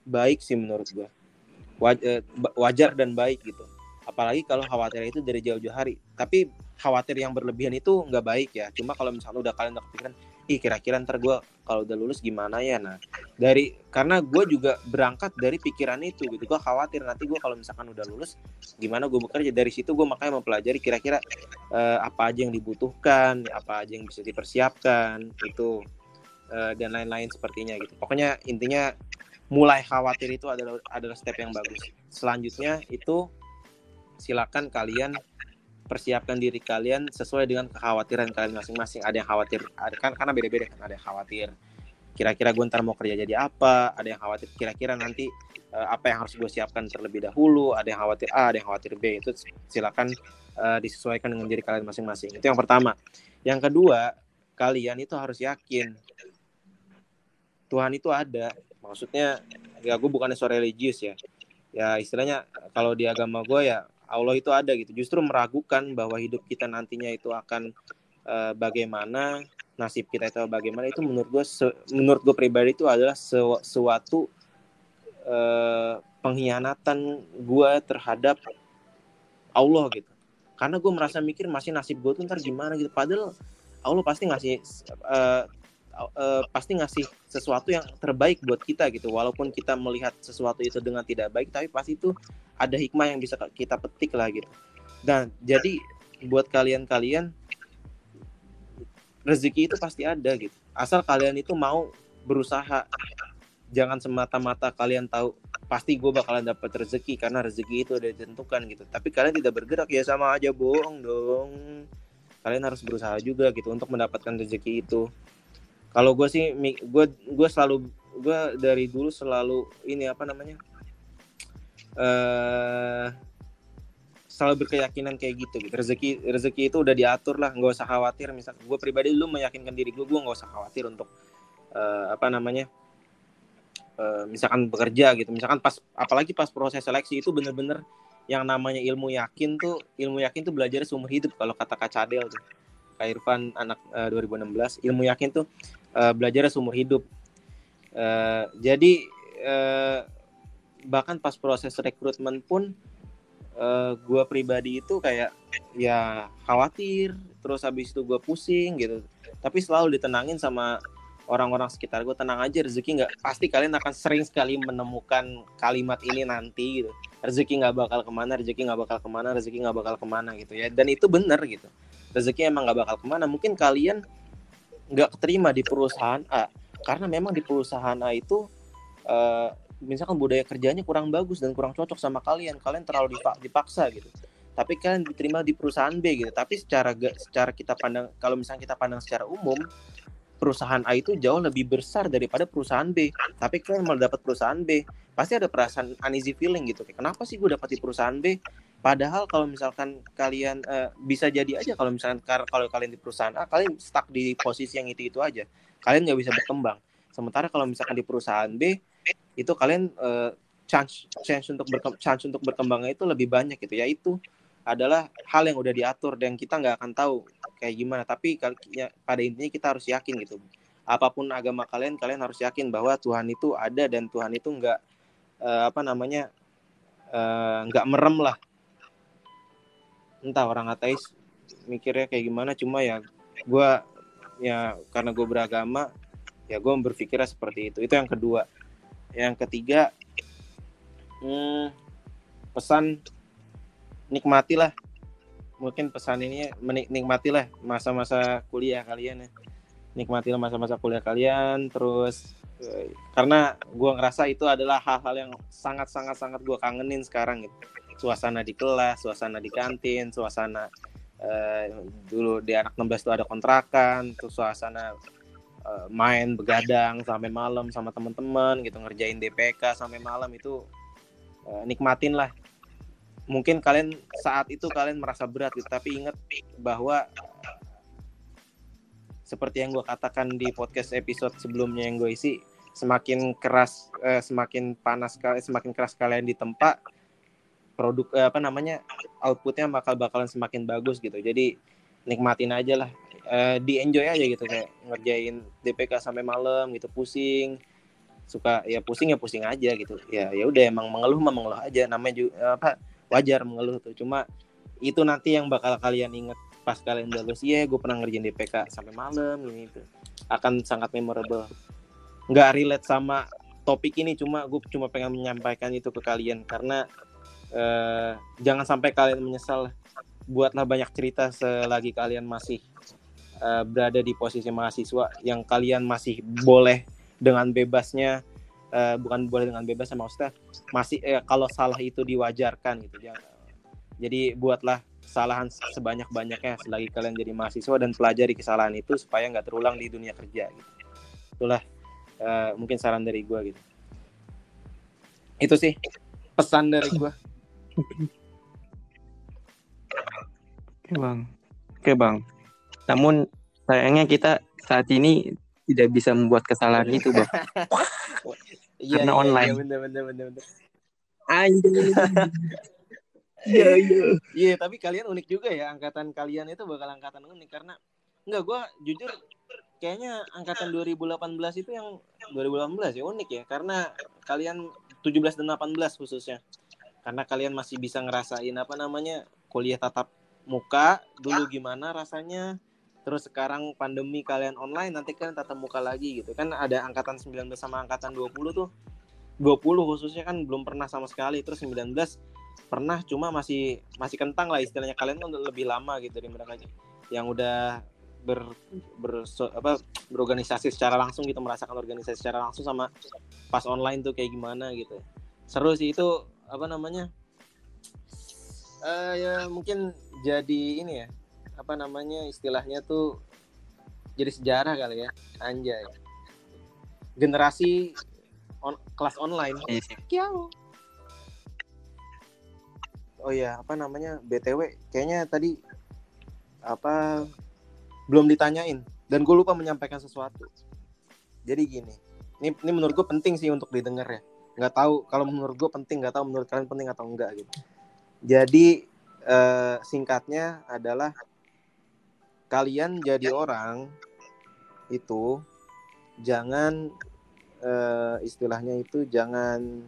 [SPEAKER 2] baik sih menurut gua. Eh, wajar dan baik gitu. Apalagi kalau khawatir itu dari jauh-jauh hari. Tapi khawatir yang berlebihan itu nggak baik ya. Cuma kalau misalnya udah kalian udah kepikiran ih kira-kira ntar gue kalau udah lulus gimana ya? Nah dari karena gue juga berangkat dari pikiran itu gitu. Gue khawatir nanti gue kalau misalkan udah lulus gimana gue bekerja. Dari situ gue makanya mempelajari kira-kira uh, apa aja yang dibutuhkan apa aja yang bisa dipersiapkan itu uh, dan lain-lain sepertinya gitu. Pokoknya intinya mulai khawatir itu adalah adalah step yang bagus selanjutnya itu silakan kalian persiapkan diri kalian sesuai dengan kekhawatiran kalian masing-masing. Ada yang khawatir, ada kan karena beda-beda kan. Ada yang khawatir kira-kira gue ntar mau kerja jadi apa. Ada yang khawatir kira-kira nanti uh, apa yang harus gue siapkan terlebih dahulu. Ada yang khawatir A, ada yang khawatir B. Itu silakan uh, disesuaikan dengan diri kalian masing-masing. Itu yang pertama. Yang kedua, kalian itu harus yakin Tuhan itu ada. Maksudnya ya gue bukannya so religius ya. Ya istilahnya kalau di agama gue ya Allah itu ada gitu. Justru meragukan bahwa hidup kita nantinya itu akan uh, bagaimana, nasib kita itu bagaimana itu menurut gue menurut gue pribadi itu adalah suatu uh, pengkhianatan gue terhadap Allah gitu. Karena gue merasa mikir masih nasib gue tuh ntar gimana gitu. Padahal Allah pasti ngasih uh, uh, pasti ngasih sesuatu yang terbaik buat kita gitu. Walaupun kita melihat sesuatu itu dengan tidak baik tapi pasti itu ada hikmah yang bisa kita petik lah gitu. Dan jadi buat kalian-kalian rezeki itu pasti ada gitu. Asal kalian itu mau berusaha. Jangan semata-mata kalian tahu pasti gue bakalan dapat rezeki karena rezeki itu udah ditentukan gitu. Tapi kalian tidak bergerak ya sama aja bohong dong. Kalian harus berusaha juga gitu untuk mendapatkan rezeki itu kalau gue sih gue gue selalu gue dari dulu selalu ini apa namanya uh, selalu berkeyakinan kayak gitu gitu. Rezeki rezeki itu udah diatur lah nggak usah khawatir. Misal gue pribadi dulu meyakinkan diri gue gue nggak usah khawatir untuk uh, apa namanya uh, misalkan bekerja gitu. Misalkan pas apalagi pas proses seleksi itu bener-bener yang namanya ilmu yakin tuh ilmu yakin tuh belajar seumur hidup kalau kata Kak Cadel tuh Kak Irfan anak uh, 2016 ilmu yakin tuh uh, belajar seumur hidup. Uh, jadi uh, bahkan pas proses rekrutmen pun uh, gue pribadi itu kayak ya khawatir, terus habis itu gue pusing gitu. Tapi selalu ditenangin sama orang-orang sekitar gue tenang aja rezeki nggak pasti kalian akan sering sekali menemukan kalimat ini nanti gitu rezeki nggak bakal ke mana rezeki nggak bakal ke mana rezeki nggak bakal ke mana gitu ya dan itu benar gitu rezeki emang nggak bakal ke mana. Mungkin kalian nggak keterima di perusahaan A karena memang di perusahaan A itu uh, misalkan budaya kerjanya kurang bagus dan kurang cocok sama kalian kalian terlalu dipaksa gitu. Tapi kalian diterima di perusahaan B gitu. Tapi secara secara kita pandang kalau misalnya kita pandang secara umum perusahaan A itu jauh lebih besar daripada perusahaan B. Tapi kalian mau dapat perusahaan B pasti ada perasaan uneasy feeling gitu. Kenapa sih gue dapat di perusahaan B Padahal kalau misalkan kalian uh, bisa jadi aja kalau misalkan kalau kalian di perusahaan A kalian stuck di posisi yang itu itu aja, kalian nggak bisa berkembang. Sementara kalau misalkan di perusahaan B itu kalian uh, chance chance untuk berkembang chance untuk berkembangnya itu lebih banyak gitu. ya itu adalah hal yang udah diatur dan kita nggak akan tahu kayak gimana. Tapi ya, pada intinya kita harus yakin gitu. Apa pun agama kalian, kalian harus yakin bahwa Tuhan itu ada dan Tuhan itu nggak uh, apa namanya nggak uh, merem lah entah orang ateis mikirnya kayak gimana cuma ya gue ya karena gue beragama ya gue berpikirnya seperti itu. Itu yang kedua. Yang ketiga hmm, pesan nikmatilah. Mungkin pesan ini nikmatilah masa-masa kuliah kalian ya. Nikmatilah masa-masa kuliah kalian terus eh, karena gue ngerasa itu adalah hal-hal yang sangat sangat sangat gue kangenin sekarang gitu suasana di kelas, suasana di kantin, suasana uh, dulu di anak 16 itu ada kontrakan, tuh suasana uh, main begadang sampai malam sama teman-teman gitu ngerjain DPK sampai malam itu uh, nikmatin lah. Mungkin kalian saat itu kalian merasa berat gitu, tapi ingat bahwa seperti yang gue katakan di podcast episode sebelumnya yang gue isi semakin keras eh, semakin panas semakin keras kalian di tempat produk eh, apa namanya outputnya bakal bakalan semakin bagus gitu. Jadi nikmatin aja lah. Eh, di enjoy aja gitu kayak ngerjain DPK sampai malam gitu pusing. Suka ya pusing ya pusing aja gitu. Ya ya udah emang mengeluh mah mengeluh aja. Namanya juga apa wajar mengeluh tuh. Cuma itu nanti yang bakal kalian inget pas kalian udah lulus. Iya gue pernah ngerjain DPK sampai malam ini itu akan sangat memorable. Nggak relate sama topik ini cuma gue cuma pengen menyampaikan itu ke kalian. Karena uh, jangan sampai kalian menyesal buatlah banyak cerita selagi kalian masih uh, berada di posisi mahasiswa yang kalian masih boleh dengan bebasnya uh, bukan boleh dengan bebas sama maksudnya masih eh, kalau salah itu diwajarkan gitu ya jadi buatlah kesalahan sebanyak-banyaknya selagi kalian jadi mahasiswa dan pelajari kesalahan itu supaya nggak terulang di dunia kerja gitu. Itulah uh, mungkin saran dari gue gitu. Itu sih pesan dari gue.
[SPEAKER 3] Oke bang, oke bang. Namun sayangnya kita saat ini tidak bisa membuat kesalahan itu bang.
[SPEAKER 2] Iya, Karena iya, online. Iya, bener, bener, bener, bener.
[SPEAKER 3] Anjir.
[SPEAKER 2] Iya iya. Iya tapi kalian unik juga ya angkatan kalian itu bakal angkatan unik karena enggak gue jujur kayaknya angkatan 2018 itu yang 2018 ya unik ya karena kalian 17 dan 18 khususnya karena kalian masih bisa ngerasain apa namanya kuliah tatap muka dulu gimana rasanya. Terus sekarang pandemi kalian online nanti kan tatap muka lagi gitu. Kan ada angkatan 19 sama angkatan 20 tuh. 20 khususnya kan belum pernah sama sekali. Terus 19 pernah cuma masih masih kentang lah istilahnya. Kalian tuh lebih lama gitu dari mereka yang udah ber, ber apa berorganisasi secara langsung gitu merasakan organisasi secara langsung sama pas online tuh kayak gimana gitu. Seru sih itu apa namanya? Uh, ya mungkin jadi ini ya apa namanya istilahnya tuh jadi sejarah kali ya anjay. Generasi on, kelas online.
[SPEAKER 3] Iya
[SPEAKER 2] oh ya apa namanya btw kayaknya tadi apa belum ditanyain dan gue lupa menyampaikan sesuatu. Jadi gini ini ini menurut gue penting sih untuk didengar ya nggak tahu. Kalau menurut gue penting nggak tahu menurut kalian penting atau enggak gitu. Jadi eh, singkatnya adalah kalian jadi orang itu jangan eh, istilahnya itu jangan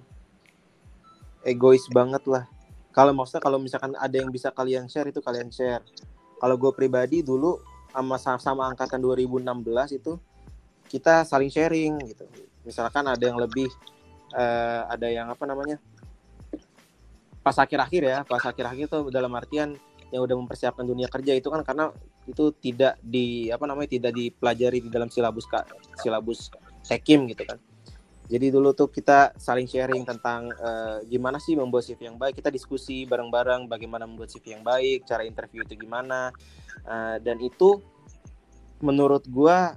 [SPEAKER 2] egois banget lah. Kalau maksudnya kalau misalkan ada yang bisa kalian share itu kalian share. Kalau gue pribadi dulu sama sama angkatan 2016 itu kita saling sharing gitu. Misalkan ada yang lebih uh, ada yang apa namanya pas akhir-akhir ya pas akhir-akhir itu dalam artian yang udah mempersiapkan dunia kerja itu kan karena itu tidak di apa namanya tidak dipelajari di dalam silabus silabus sekim gitu kan jadi dulu tuh kita saling sharing tentang uh, gimana sih membuat CV yang baik. Kita diskusi bareng-bareng bagaimana membuat CV yang baik, cara interview itu gimana. Uh, dan itu menurut gua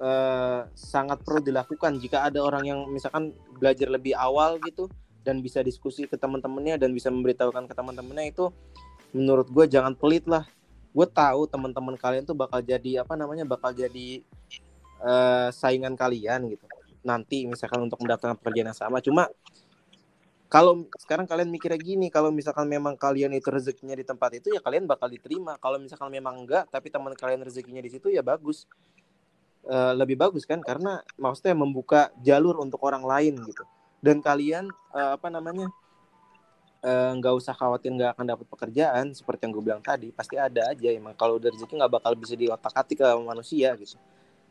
[SPEAKER 2] uh, sangat perlu dilakukan. Jika ada orang yang misalkan belajar lebih awal gitu dan bisa diskusi ke teman-temannya dan bisa memberitahukan ke teman-temannya itu menurut gue jangan pelit lah. Gue tahu teman-teman kalian tuh bakal jadi apa namanya bakal jadi uh, saingan kalian gitu. Nanti misalkan untuk mendapatkan pekerjaan yang sama. Cuma kalau sekarang kalian mikirnya gini kalau misalkan memang kalian itu rezekinya di tempat itu ya kalian bakal diterima. Kalau misalkan memang enggak tapi teman kalian rezekinya di situ ya bagus e, lebih bagus kan karena maksudnya membuka jalur untuk orang lain gitu. Dan kalian e, apa namanya eh, nggak e, usah khawatir nggak akan dapat pekerjaan seperti yang gue bilang tadi pasti ada aja. Emang kalau udah rezeki nggak bakal bisa diotak atik ke manusia gitu.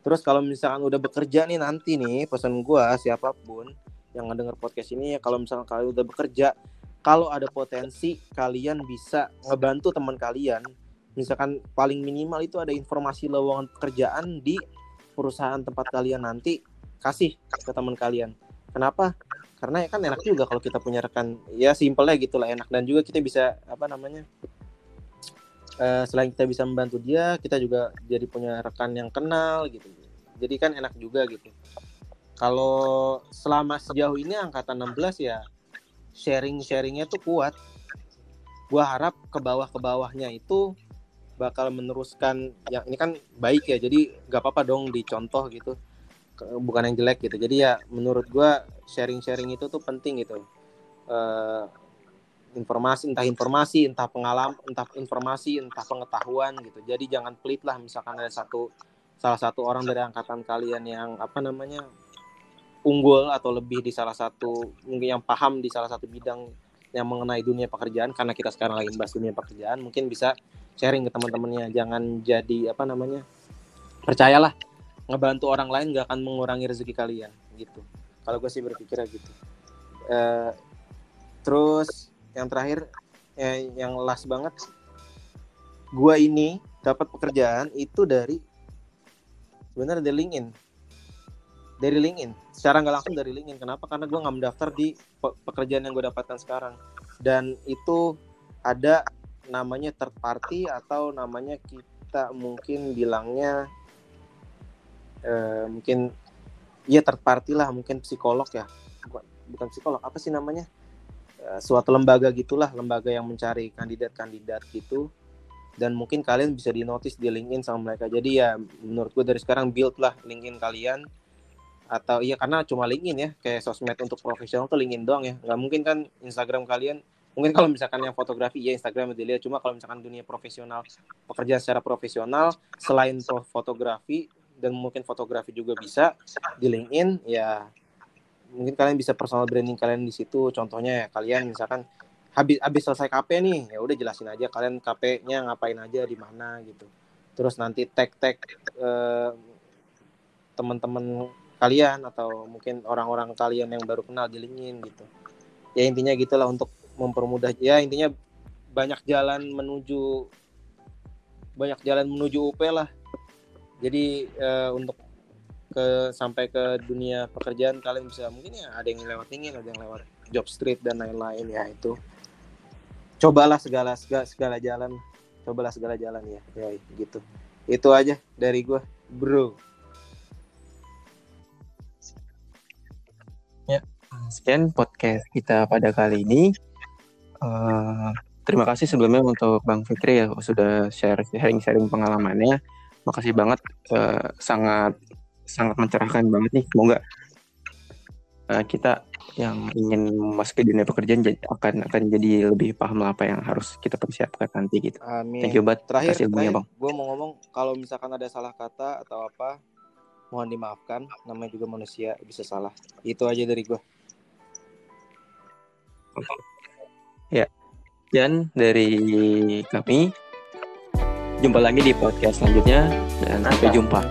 [SPEAKER 2] Terus kalau misalkan udah bekerja nih nanti nih pesan gue siapa pun yang ngedenger podcast ini ya kalau misalkan kalian udah bekerja kalau ada potensi kalian bisa ngebantu teman kalian. Misalkan paling minimal itu ada informasi lowongan pekerjaan di perusahaan tempat kalian nanti kasih ke teman kalian. Kenapa? Karena ya kan enak juga kalau kita punya rekan. Ya simpelnya gitulah enak. Dan juga kita bisa apa namanya uh, selain kita bisa membantu dia kita juga jadi punya rekan yang kenal gitu. Jadi kan enak juga gitu. Kalau selama sejauh ini angkatan 16 ya sharing sharingnya tuh kuat. Gua harap ke bawah ke bawahnya itu bakal meneruskan yang ini kan baik ya jadi gak apa-apa dong dicontoh gitu. Bukan yang jelek gitu. Jadi ya menurut gua sharing sharing itu tuh penting gitu. Uh, informasi entah informasi entah pengalaman entah informasi entah pengetahuan gitu. Jadi jangan pelit lah misalkan ada satu salah satu orang dari angkatan kalian yang apa namanya unggul atau lebih di salah satu mungkin yang paham di salah satu bidang yang mengenai dunia pekerjaan karena kita sekarang lagi bahas dunia pekerjaan mungkin bisa sharing ke teman-temannya. Jangan jadi apa namanya percayalah ngebantu orang lain gak akan mengurangi rezeki kalian gitu. Kalau gue sih berpikir gitu. Uh, terus yang terakhir eh, yang last banget gue ini dapat pekerjaan itu dari sebenarnya dari LinkedIn dari LinkedIn. Secara nggak langsung dari LinkedIn. Kenapa? Karena gue nggak mendaftar di pekerjaan yang gue dapatkan sekarang. Dan itu ada namanya third party atau namanya kita mungkin bilangnya eh, mungkin ya third party lah mungkin psikolog ya. Bukan, bukan psikolog. Apa sih namanya? Eh, suatu lembaga gitulah lembaga yang mencari kandidat-kandidat gitu. Dan mungkin kalian bisa di notice di LinkedIn sama mereka. Jadi ya menurut gue dari sekarang build lah LinkedIn kalian atau iya karena cuma LinkedIn ya kayak sosmed untuk profesional tuh LinkedIn doang ya. Nggak mungkin kan Instagram kalian mungkin kalau misalkan yang fotografi ya Instagram dilihat. Cuma kalau misalkan dunia profesional pekerjaan secara profesional selain fotografi dan mungkin fotografi juga bisa di LinkedIn ya mungkin kalian bisa personal branding kalian di situ. Contohnya ya kalian misalkan habis habis selesai KP nih ya udah jelasin aja kalian KP-nya ngapain aja di mana gitu. Terus nanti tag tag eh, teman-teman kalian atau mungkin orang-orang kalian yang baru kenal di LinkedIn gitu. Ya intinya gitulah untuk mempermudah ya intinya banyak jalan menuju banyak jalan menuju UP lah. Jadi eh, untuk ke sampai ke dunia pekerjaan kalian bisa mungkin ya ada yang lewat LinkedIn ada yang lewat job street dan lain-lain ya itu. Cobalah segala segala, segala jalan. Cobalah segala jalan ya. Ya gitu. Itu aja dari gue bro
[SPEAKER 3] ya sekian podcast kita pada kali ini uh, terima kasih sebelumnya untuk bang Fikri ya sudah share sharing sharing pengalamannya makasih banget uh, sangat sangat mencerahkan banget nih semoga uh, kita yang ingin masuk ke dunia pekerjaan akan akan jadi lebih paham lah apa yang harus kita persiapkan nanti gitu.
[SPEAKER 2] Amin.
[SPEAKER 3] Thank you banget.
[SPEAKER 2] Terakhir, terakhir bang. Gue mau ngomong kalau misalkan ada salah kata atau apa, mohon dimaafkan. Namanya juga manusia bisa salah. Itu aja dari gue.
[SPEAKER 3] Ya. Dan dari kami jumpa lagi di podcast selanjutnya dan sampai jumpa.